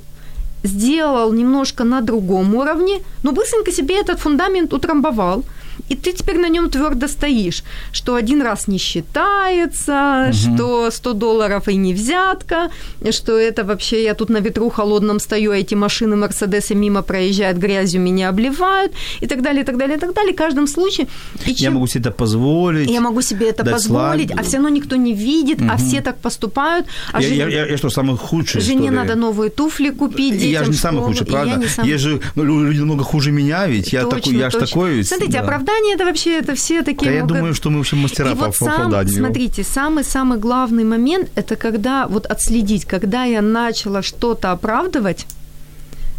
сделал немножко на другом уровне, но быстренько себе этот фундамент утрамбовал. И ты теперь на нем твердо стоишь, что один раз не считается, угу. что 100 долларов и не взятка, что это вообще я тут на ветру холодном стою, а эти машины Мерседесы мимо проезжают, грязью меня обливают и так далее, и так далее, и так далее. В каждом случае... И я чем... могу себе это позволить. Я могу себе это позволить, слаб... а все равно никто не видит, угу. а все так поступают. А я, жен... я, я, я что, самый худший? Жене надо новые туфли купить, детям Я же не самый худший, правда? Я, сам... я же, ну, люди намного хуже меня ведь, я, точно, такой, я же такой. Смотрите, да. Оправдание это вообще, это все такие... Да, я думаю, что мы вообще мастера и по, вот сам, оправданию. Смотрите, самый-самый главный момент, это когда, вот отследить, когда я начала что-то оправдывать,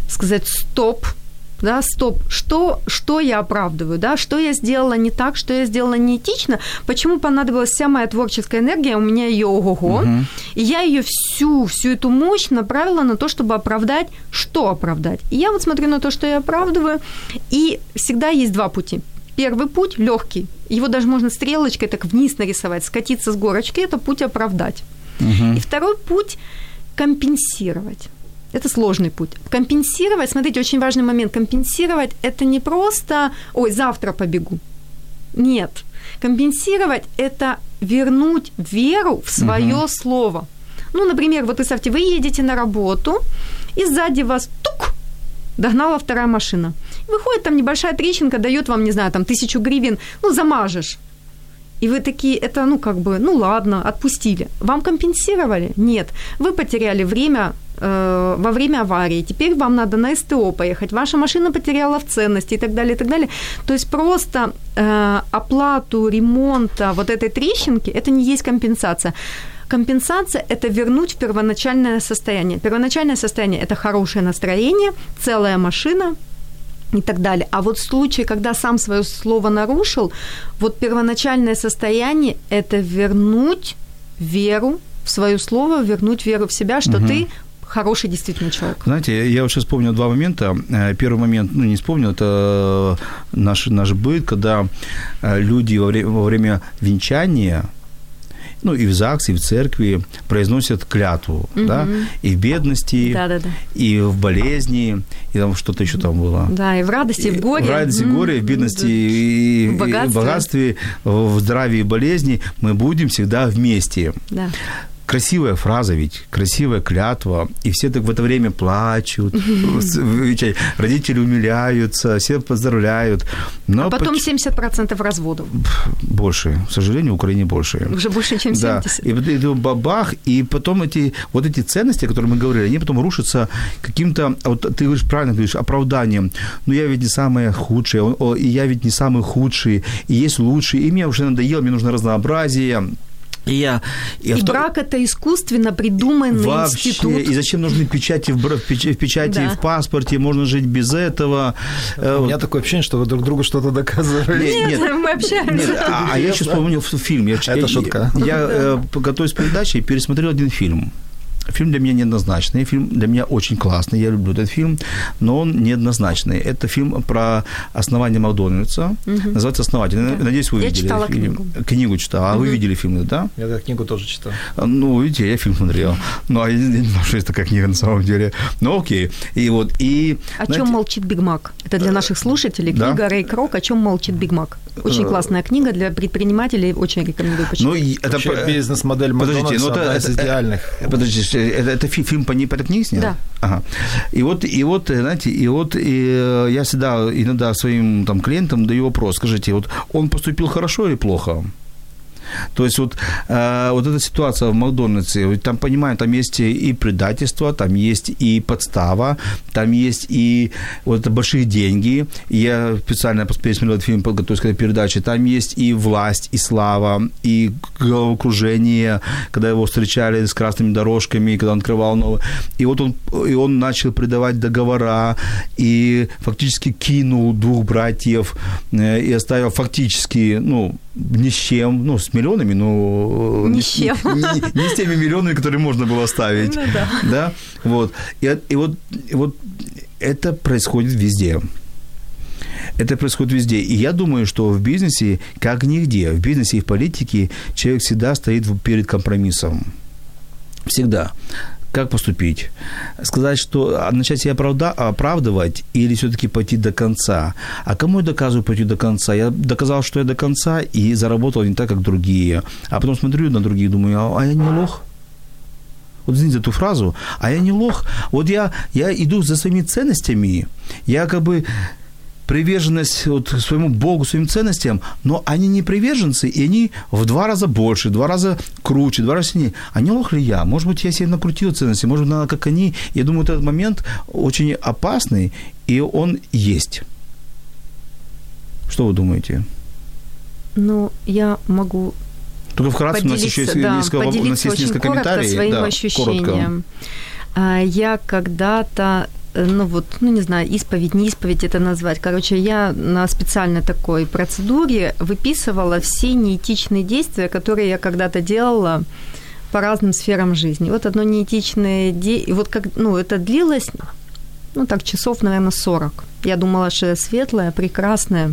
сказать «стоп», да, стоп, что, что я оправдываю, да, что я сделала не так, что я сделала неэтично, почему понадобилась вся моя творческая энергия, у меня ее ого-го, угу. и я ее всю, всю эту мощь направила на то, чтобы оправдать, что оправдать. И я вот смотрю на то, что я оправдываю, и всегда есть два пути. Первый путь легкий, его даже можно стрелочкой так вниз нарисовать, скатиться с горочки, это путь оправдать. Угу. И второй путь компенсировать. Это сложный путь. Компенсировать, смотрите, очень важный момент. Компенсировать – это не просто «ой, завтра побегу». Нет. Компенсировать – это вернуть веру в свое угу. слово. Ну, например, вот представьте, вы едете на работу, и сзади вас тук, догнала вторая машина. Выходит там небольшая трещинка, дает вам, не знаю, там тысячу гривен, ну, замажешь. И вы такие, это, ну, как бы, ну, ладно, отпустили. Вам компенсировали? Нет. Вы потеряли время э, во время аварии. Теперь вам надо на СТО поехать. Ваша машина потеряла в ценности и так далее, и так далее. То есть просто э, оплату ремонта вот этой трещинки, это не есть компенсация. Компенсация – это вернуть в первоначальное состояние. Первоначальное состояние – это хорошее настроение, целая машина, и так далее. А вот в случае, когда сам свое слово нарушил, вот первоначальное состояние – это вернуть веру в свое слово, вернуть веру в себя, что угу. ты хороший действительно человек. Знаете, я сейчас вспомнил два момента. Э, первый момент, ну, не вспомнил, это наш, наш быт, когда э, люди во время, во время венчания ну, и в ЗАГСе, и в церкви произносят клятву, угу. да, и в бедности, Да-да-да. и в болезни, и там что-то еще там было. Да, и в радости, и в горе. В радости, в горе, в бедности, и, в богатстве. и в богатстве, в здравии и болезни мы будем всегда вместе. Да красивая фраза ведь, красивая клятва, и все так в это время плачут, родители умиляются, все поздравляют. Но а потом поч... 70% разводов. Больше, к сожалению, в Украине больше. Уже больше, чем 70. Да. И, и, и бабах, и потом эти, вот эти ценности, о которых мы говорили, они потом рушатся каким-то, а вот ты говоришь, правильно говоришь, оправданием. Но я ведь не самое худшее, и я ведь не самый худший, и есть лучший, и мне уже надоело, мне нужно разнообразие. И, я, и, и брак это искусственно придуманный Вообще, институт. И зачем нужны печати в, в печати да. в паспорте? Можно жить без этого. У меня такое ощущение, что вы друг другу что-то доказываете. Нет, нет, мы общаемся. Нет, а, а я сейчас вспомнил фильм. Я, это я, шутка. Я, я э, готовясь к передаче, пересмотрел один фильм. Фильм для меня неоднозначный, фильм для меня очень классный, я люблю этот фильм, но он неоднозначный. Это фильм про основание Макдональдса, угу. называется «Основатель». Да. Надеюсь, вы я видели читала фильм. книгу. Книгу читала, а угу. вы видели фильм, да? Я эту книгу тоже читал. Ну, видите, я фильм смотрел. Ну, а я не знаю, что это такая книга на самом деле. Ну, окей. И вот, и... О знаете, чем молчит Биг Мак? Это для наших слушателей. Книга да? Рэй Крок «О чем молчит Биг Мак». Очень э, классная книга для предпринимателей, очень рекомендую почитать. Ну, это Вообще, бизнес-модель Макдональдса ну, это, из идеальных. Подождите, это, это фильм фильм по, не по этой книге снят? Да. Ага. И вот, и вот, знаете, и вот и э, я всегда иногда своим там клиентам даю вопрос, скажите, вот он поступил хорошо или плохо? То есть вот, э, вот эта ситуация в Макдональдсе, там, понимаю, там есть и предательство, там есть и подстава, там есть и вот большие деньги. Я специально пересмотрел этот фильм, подготовился к этой передаче. Там есть и власть, и слава, и головокружение, когда его встречали с красными дорожками, когда он открывал новые. И вот он, и он начал придавать договора, и фактически кинул двух братьев, э, и оставил фактически, ну, ни с чем, ну, с миллионами, но... Ни с чем. Не, не с теми миллионами, которые можно было ставить. Ну, да. да. Вот. И, и, вот, и вот это происходит везде. Это происходит везде. И я думаю, что в бизнесе, как нигде, в бизнесе и в политике человек всегда стоит перед компромиссом. Всегда как поступить? Сказать, что а, начать себя оправда- оправдывать или все-таки пойти до конца? А кому я доказываю пойти до конца? Я доказал, что я до конца и заработал не так, как другие. А потом смотрю на других, думаю, а, а я не лох? Вот извините эту фразу, а я не лох. Вот я, я иду за своими ценностями, я как бы приверженность вот своему Богу, своим ценностям, но они не приверженцы, и они в два раза больше, в два раза круче, в два раза сильнее. А не лох ли я? Может быть, я себе накрутил ценности, может быть, надо как они. Я думаю, этот момент очень опасный, и он есть. Что вы думаете? Ну, я могу Только вкратце, у нас еще есть, да, несколько, у нас есть несколько комментариев. своим да, ощущением. коротко. А, Я когда-то ну вот, ну не знаю, исповедь, не исповедь это назвать. Короче, я на специальной такой процедуре выписывала все неэтичные действия, которые я когда-то делала по разным сферам жизни. Вот одно неэтичное действие, вот как, ну это длилось, ну так часов, наверное, 40. Я думала, что я светлая, прекрасная,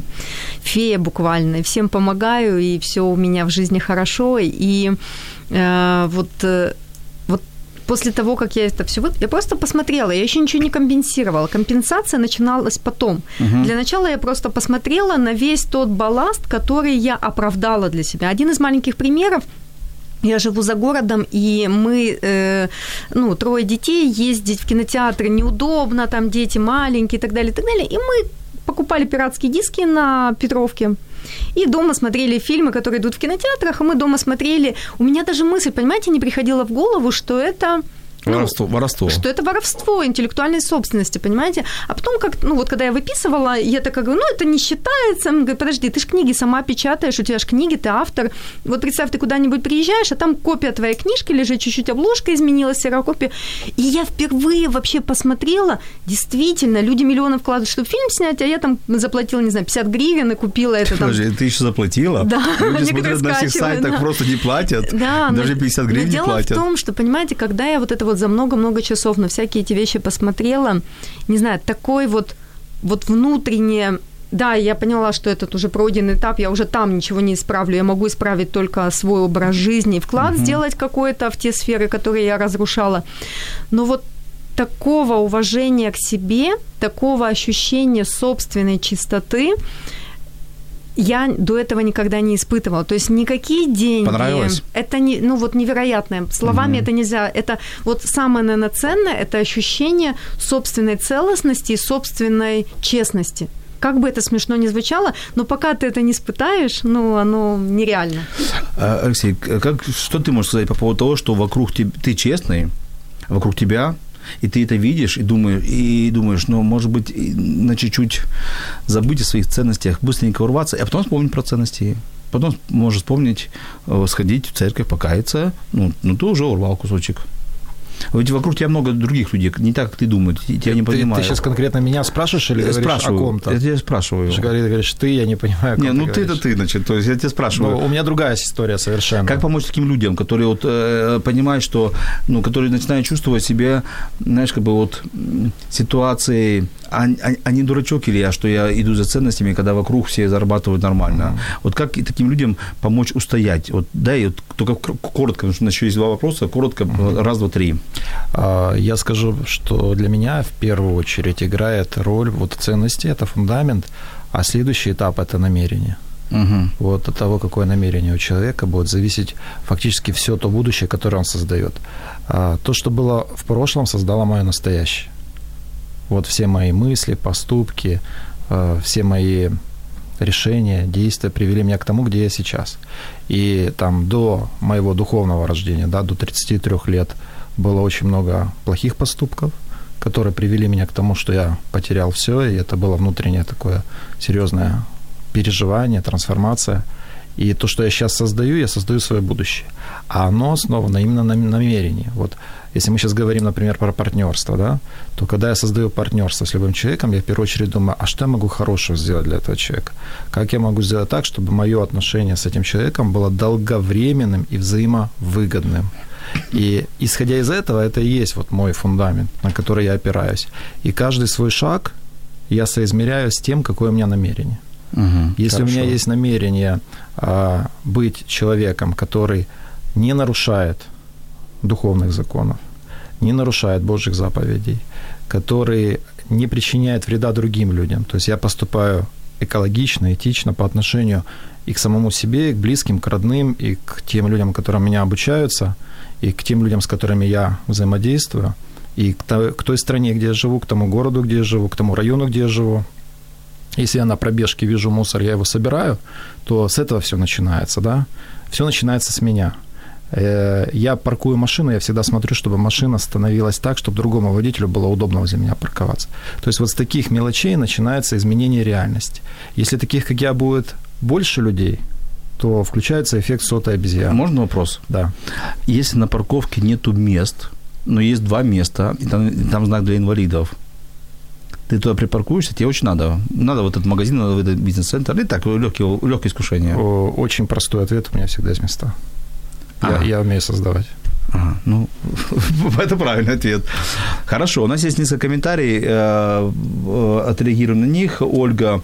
фея буквально, всем помогаю, и все у меня в жизни хорошо, и э, вот э, после того, как я это все вот, я просто посмотрела, я еще ничего не компенсировала. Компенсация начиналась потом. Мгм. Для начала я просто посмотрела на весь тот балласт, который я оправдала для себя. Один из маленьких примеров я живу за городом, и мы, э, ну, трое детей, ездить в кинотеатры неудобно, там дети маленькие и так далее, и так далее. И мы покупали пиратские диски на Петровке. И дома смотрели фильмы, которые идут в кинотеатрах, и мы дома смотрели. У меня даже мысль, понимаете, не приходила в голову, что это ну, Воровство, воровство. что это воровство интеллектуальной собственности, понимаете? А потом, как, ну вот когда я выписывала, я такая говорю, ну это не считается. Он говорит, подожди, ты ж книги сама печатаешь, у тебя ж книги, ты автор. Вот представь, ты куда-нибудь приезжаешь, а там копия твоей книжки лежит, чуть-чуть обложка изменилась, серокопия. И я впервые вообще посмотрела, действительно, люди миллионы вкладывают, чтобы фильм снять, а я там заплатила, не знаю, 50 гривен и купила это там. Подожди, ты еще заплатила? Да, Люди смотрят на всех сайтах, да. просто не платят. Да, но- Даже 50 но гривен не дело платят. в том, что, понимаете, когда я вот это вот за много-много часов на всякие эти вещи посмотрела, не знаю, такой вот, вот внутренне да, я поняла, что этот уже пройденный этап, я уже там ничего не исправлю, я могу исправить только свой образ жизни, вклад сделать какой-то в те сферы, которые я разрушала. Но вот такого уважения к себе, такого ощущения собственной чистоты я до этого никогда не испытывала. То есть никакие деньги. Понравилось? Это не, ну вот невероятное. Словами это нельзя. Это вот самое, наверное, ценное, это ощущение собственной целостности и собственной честности. Как бы это смешно ни звучало, но пока ты это не испытаешь, ну, оно нереально. А, Алексей, как, что ты можешь сказать по поводу того, что вокруг тебя, ты честный, вокруг тебя, и ты это видишь, и думаешь, и думаешь, ну, может быть, на чуть-чуть забыть о своих ценностях, быстренько урваться, а потом вспомнить про ценности. Потом можешь вспомнить, э, сходить в церковь, покаяться, ну, ну ты уже урвал кусочек. Ведь вокруг тебя много других людей, не так, как ты думаешь, и тебя не Ты, понимают. ты сейчас конкретно меня спрашиваешь или Я говоришь спрашиваю, о ком-то? я спрашиваю. Ты говоришь, ты, я не понимаю, Не, ну ты говоришь. это ты, значит, то есть я тебя спрашиваю. Ну, у меня другая история совершенно. Как помочь таким людям, которые вот э, понимают, что, ну, которые начинают чувствовать себя, знаешь, как бы вот м, ситуацией, а, а, а не дурачок или я, что я иду за ценностями, когда вокруг все зарабатывают нормально. Вот как и таким людям помочь устоять? Вот дай вот только коротко, потому что у нас еще есть два вопроса, коротко, раз, два, три. А, Я скажу, что для меня в первую очередь играет роль вот ценности, это фундамент, а следующий этап – это намерение. Угу. Вот от того, какое намерение у человека будет зависеть фактически все то будущее, которое он создает. А, То, что было в прошлом, создало мое настоящее. Вот все мои мысли, поступки, э, все мои решения, действия привели меня к тому, где я сейчас. И там до моего духовного рождения, да, до 33 лет было очень много плохих поступков, которые привели меня к тому, что я потерял все, и это было внутреннее такое серьезное переживание, трансформация. И то, что я сейчас создаю, я создаю свое будущее. А оно основано именно на намерении. Вот если мы сейчас говорим, например, про партнерство, да, то когда я создаю партнерство с любым человеком, я в первую очередь думаю, а что я могу хорошего сделать для этого человека? Как я могу сделать так, чтобы мое отношение с этим человеком было долговременным и взаимовыгодным? И исходя из этого, это и есть вот мой фундамент, на который я опираюсь. И каждый свой шаг я соизмеряю с тем, какое у меня намерение. Угу. Если у меня есть намерение а, быть человеком, который не нарушает духовных законов, не нарушает Божьих заповедей, который не причиняет вреда другим людям. То есть я поступаю экологично, этично по отношению и к самому себе, и к близким, к родным, и к тем людям, которые меня обучаются, и к тем людям, с которыми я взаимодействую, и к той, к той стране, где я живу, к тому городу, где я живу, к тому району, где я живу. Если я на пробежке вижу мусор, я его собираю, то с этого все начинается, да? Все начинается с меня. Э, я паркую машину, я всегда смотрю, чтобы машина становилась так, чтобы другому водителю было удобно возле меня парковаться. То есть вот с таких мелочей начинается изменение реальности. Если таких, как я, будет больше людей, то включается эффект сотой обезьяны. Можно вопрос? Да. Если на парковке нету мест, но есть два места, и там, и там знак для инвалидов, ты туда припаркуешься, тебе очень надо. Надо вот этот магазин, надо в этот бизнес-центр. И так, легкие, легкое искушение. Очень простой ответ, у меня всегда есть места. Я, я умею создавать. Ага, ну, это правильный ответ. Хорошо, у нас есть несколько комментариев, э, э, отреагируем на них. Ольга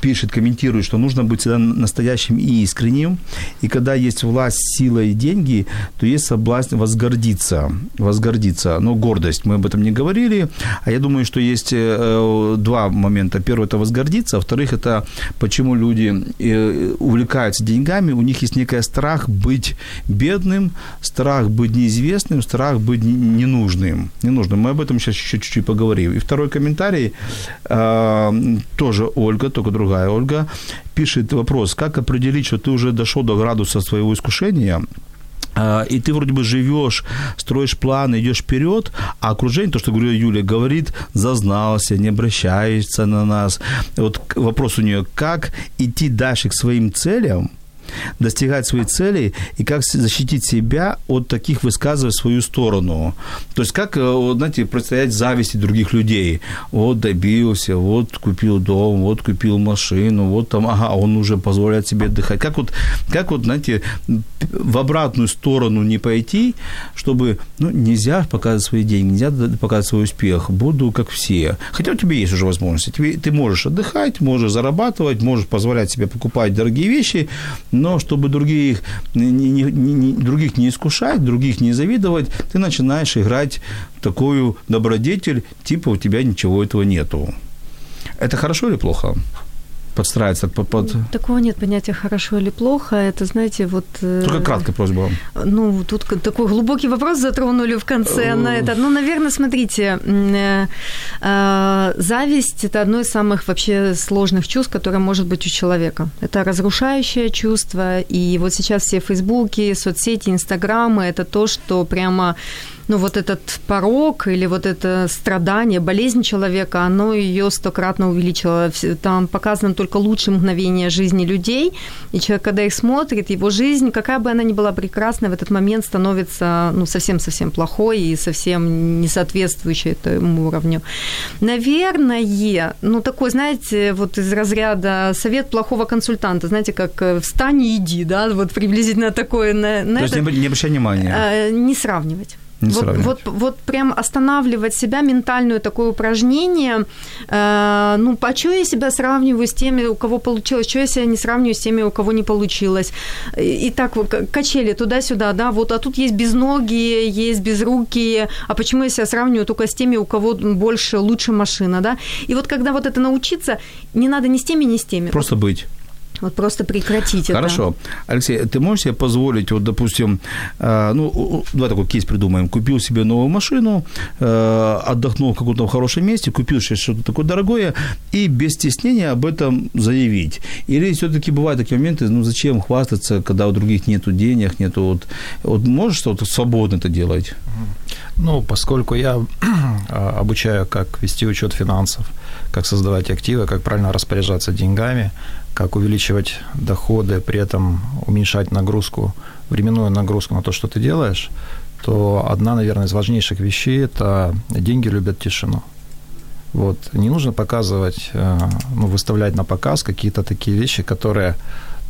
пишет, комментирует, что нужно быть всегда настоящим и искренним. И когда есть власть, сила и деньги, то есть соблазн возгордиться. Возгордиться. Но гордость, мы об этом не говорили. А я думаю, что есть э, два момента. Первый – это возгордиться. А во-вторых, это почему люди э, увлекаются деньгами. У них есть некий страх быть бедным, страх быть неизвестным, страх быть не- ненужным. ненужным. Мы об этом сейчас еще чуть-чуть поговорим. И второй комментарий, э, тоже Ольга, только другая Ольга, пишет вопрос, как определить, что ты уже дошел до градуса своего искушения, а, и ты вроде бы живешь, строишь планы, идешь вперед, а окружение, то, что говорила Юля, говорит, зазнался, не обращается на нас. Вот вопрос у нее, как идти дальше к своим целям, достигать своих целей и как защитить себя от таких высказываний свою сторону. То есть как, э, знаете, противостоять зависти других людей. Вот добился, вот купил дом, вот купил машину, вот там, ага, он уже позволяет себе отдыхать. Как вот, как вот, знаете, в обратную сторону не пойти, чтобы, ну, нельзя показывать свои деньги, нельзя показывать свой успех, буду как все. Хотя у тебя есть уже возможности. Тебе, ты можешь отдыхать, можешь зарабатывать, можешь позволять себе покупать дорогие вещи, но чтобы других не, не- не- других не искушать, других не завидовать, ты начинаешь играть такую добродетель, типа у тебя ничего этого нету. Это хорошо или плохо? Подстраиваться под... под... Такого нет понятия хорошо или плохо. Это, знаете, вот... э, Только краткая просьба. Ну, тут такой глубокий вопрос затронули в конце на это. Ну, наверное, смотрите, э, э, зависть – это одно из самых вообще сложных чувств, которое может быть у человека. Это разрушающее чувство, и вот сейчас все фейсбуки, соцсети, инстаграмы – это то, что прямо ну, вот этот порог или вот это страдание, болезнь человека, оно ее стократно увеличило. Там показано только лучшие мгновения жизни людей, и человек, когда их смотрит, его жизнь, какая бы она ни была прекрасной, в этот момент становится ну, совсем-совсем плохой и совсем не соответствующей этому уровню. Наверное, ну, такой, знаете, вот из разряда совет плохого консультанта, знаете, как э, встань и иди, да, вот приблизительно такое. На, на То есть это- не, не обращай внимания. Э, не сравнивать. Не вот, сравнивать. вот, вот прям останавливать себя, ментальное такое упражнение. Э, ну, а что я себя сравниваю с теми, у кого получилось? Что я себя не сравниваю с теми, у кого не получилось? И, и так вот качели туда-сюда, да, вот, а тут есть безногие, есть безрукие, а почему я себя сравниваю только с теми, у кого больше, лучше машина, да? И вот когда вот это научиться, не надо ни с теми, ни с теми. Просто быть. Вот просто прекратить это. Хорошо. Алексей, ты можешь себе позволить, вот, допустим, э, ну, давай такой кейс придумаем. Купил себе новую машину, э, отдохнул в каком-то хорошем месте, купил сейчас что-то такое дорогое, и без стеснения об этом заявить. Или все-таки бывают такие моменты, ну, зачем хвастаться, когда у других нету денег, нету вот... Вот можешь что-то свободно это делать? Ну, поскольку я а, обучаю, как вести учет финансов, как создавать активы, как правильно распоряжаться деньгами, как увеличивать доходы, при этом уменьшать нагрузку, временную нагрузку на то, что ты делаешь, то одна, наверное, из важнейших вещей – это деньги любят тишину. Вот. Не нужно показывать, э, ну, выставлять на показ какие-то такие вещи, которые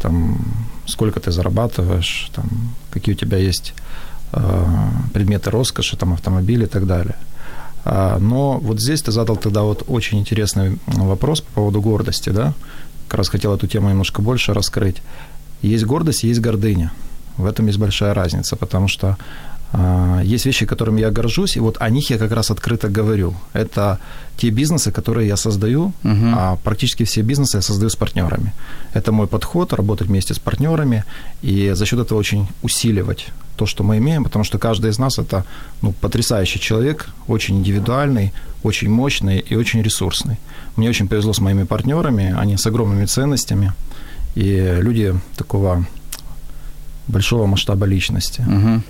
там, сколько ты зарабатываешь, там, какие у тебя есть э, предметы роскоши, там, автомобили и так далее. А, Но вот здесь ты задал тогда вот очень интересный вопрос по поводу гордости, да? Как раз хотел эту тему немножко больше раскрыть. Есть гордость, есть гордыня. В этом есть большая разница, потому что есть вещи, которыми я горжусь, и вот о них я как раз открыто говорю. Это те бизнесы, которые я создаю, uh-huh. а практически все бизнесы я создаю с партнерами. Это мой подход, работать вместе с партнерами, и за счет этого очень усиливать то, что мы имеем, потому что каждый из нас это ну, потрясающий человек, очень индивидуальный, очень мощный и очень ресурсный. Мне очень повезло с моими партнерами, они с огромными ценностями, и люди такого большого масштаба личности. Uh-huh.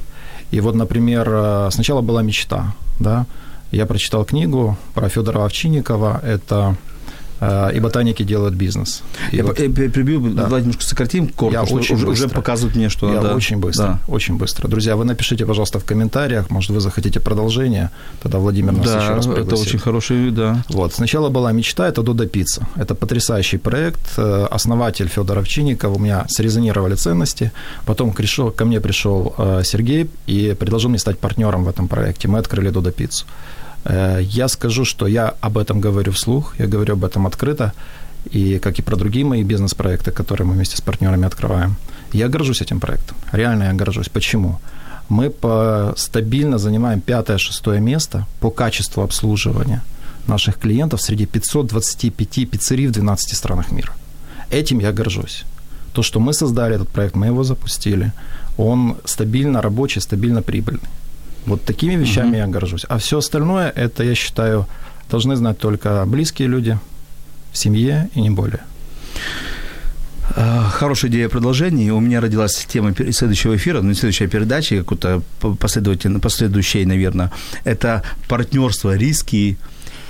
И вот, например, э, сначала была мечта, да, я прочитал книгу про Федора Овчинникова, это и ботаники делают бизнес. И я вот, перебью, да. давайте немножко сократим корпус, я очень уже, уже показывают мне, что... Я да. очень быстро, да. очень быстро. Друзья, вы напишите, пожалуйста, в комментариях, может, вы захотите продолжение, тогда Владимир нас да, еще раз пригласит. это очень хороший, да. Вот, сначала была мечта, это Додо Пицца. Это потрясающий проект, э, основатель Федор Овчинников, у меня срезонировали ценности, потом пришел, ко мне пришел э, Сергей и предложил мне стать партнером в этом проекте. Мы открыли Додо Пиццу. Э, я скажу, что я об этом говорю вслух, я говорю об этом открыто, и как и про другие мои бизнес-проекты, которые мы вместе с партнерами открываем. Я горжусь этим проектом, реально я горжусь. Почему? Мы по, стабильно занимаем пятое-шестое место по качеству обслуживания наших клиентов среди 525 пиццерий в 12 странах мира. Этим я горжусь. То, что мы создали этот проект, мы его запустили, он стабильно рабочий, стабильно прибыльный. Вот такими вещами угу. я горжусь. А все остальное, это, я считаю, должны знать только близкие люди в семье и не более. А, хорошая идея продолжения. У меня родилась тема следующего эфира, ну, следующая передача, какой-то последовательно, последующей, наверное. Это партнерство, риски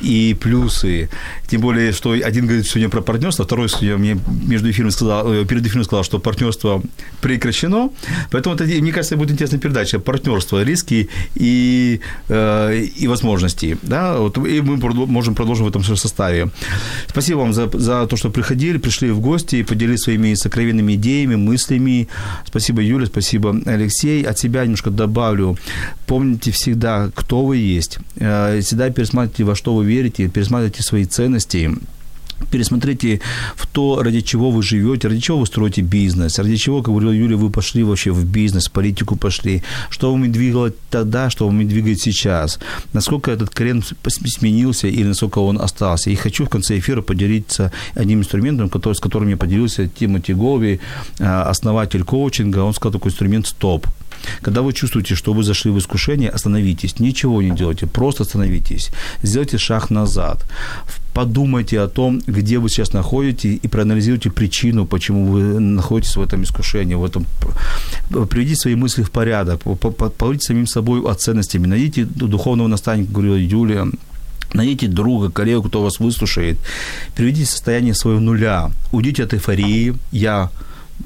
и плюсы. Тем более, что один говорит сегодня про партнерство, второй сегодня мне между эфиром сказал, э, перед эфиром сказал, что партнерство прекращено. Поэтому, это, мне кажется, будет интересная передача. Партнерство, риски и, э, и возможности. Да? Вот, и мы можем продолжить в этом составе. Спасибо вам за, за то, что приходили, пришли в гости и поделились своими сокровенными идеями, мыслями. Спасибо, Юля, спасибо, Алексей. От себя немножко добавлю. Помните всегда, кто вы есть. Э, всегда пересматривайте, во что вы верите, пересматривайте свои ценности, пересмотрите в то, ради чего вы живете, ради чего вы строите бизнес, ради чего, как говорила Юля, вы пошли вообще в бизнес, в политику пошли, что вами двигало тогда, что вами двигает сейчас, насколько этот крен сменился или насколько он остался. И хочу в конце эфира поделиться одним инструментом, который, с которым я поделился Тимоти Гови, а, основатель коучинга, он сказал такой инструмент «стоп». Когда вы чувствуете, что вы зашли в искушение, остановитесь, ничего не делайте, просто остановитесь, сделайте шаг назад, подумайте о том, где вы сейчас находитесь, и проанализируйте причину, почему вы находитесь в этом искушении, в этом... Приведите свои мысли в порядок, поговорите самим собой о ценностями, найдите духовного наставника, говорила Юлия, Найдите друга, коллегу, кто вас выслушает. Приведите состояние своего нуля. Уйдите от эйфории. Я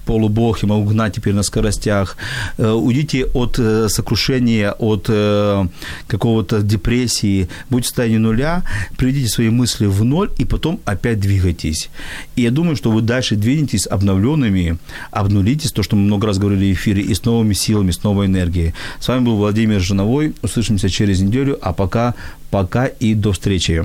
полубог и могу гнать теперь на скоростях. Э, уйдите от э, сокрушения, от э, какого-то депрессии, будьте в состоянии нуля, приведите свои мысли в ноль и потом опять двигайтесь. И я думаю, что вы дальше двинетесь обновленными, обнулитесь, то, что мы много раз говорили в эфире, и с новыми силами, с новой энергией. С вами был Владимир Жиновой. Услышимся через неделю, а пока, пока и до встречи.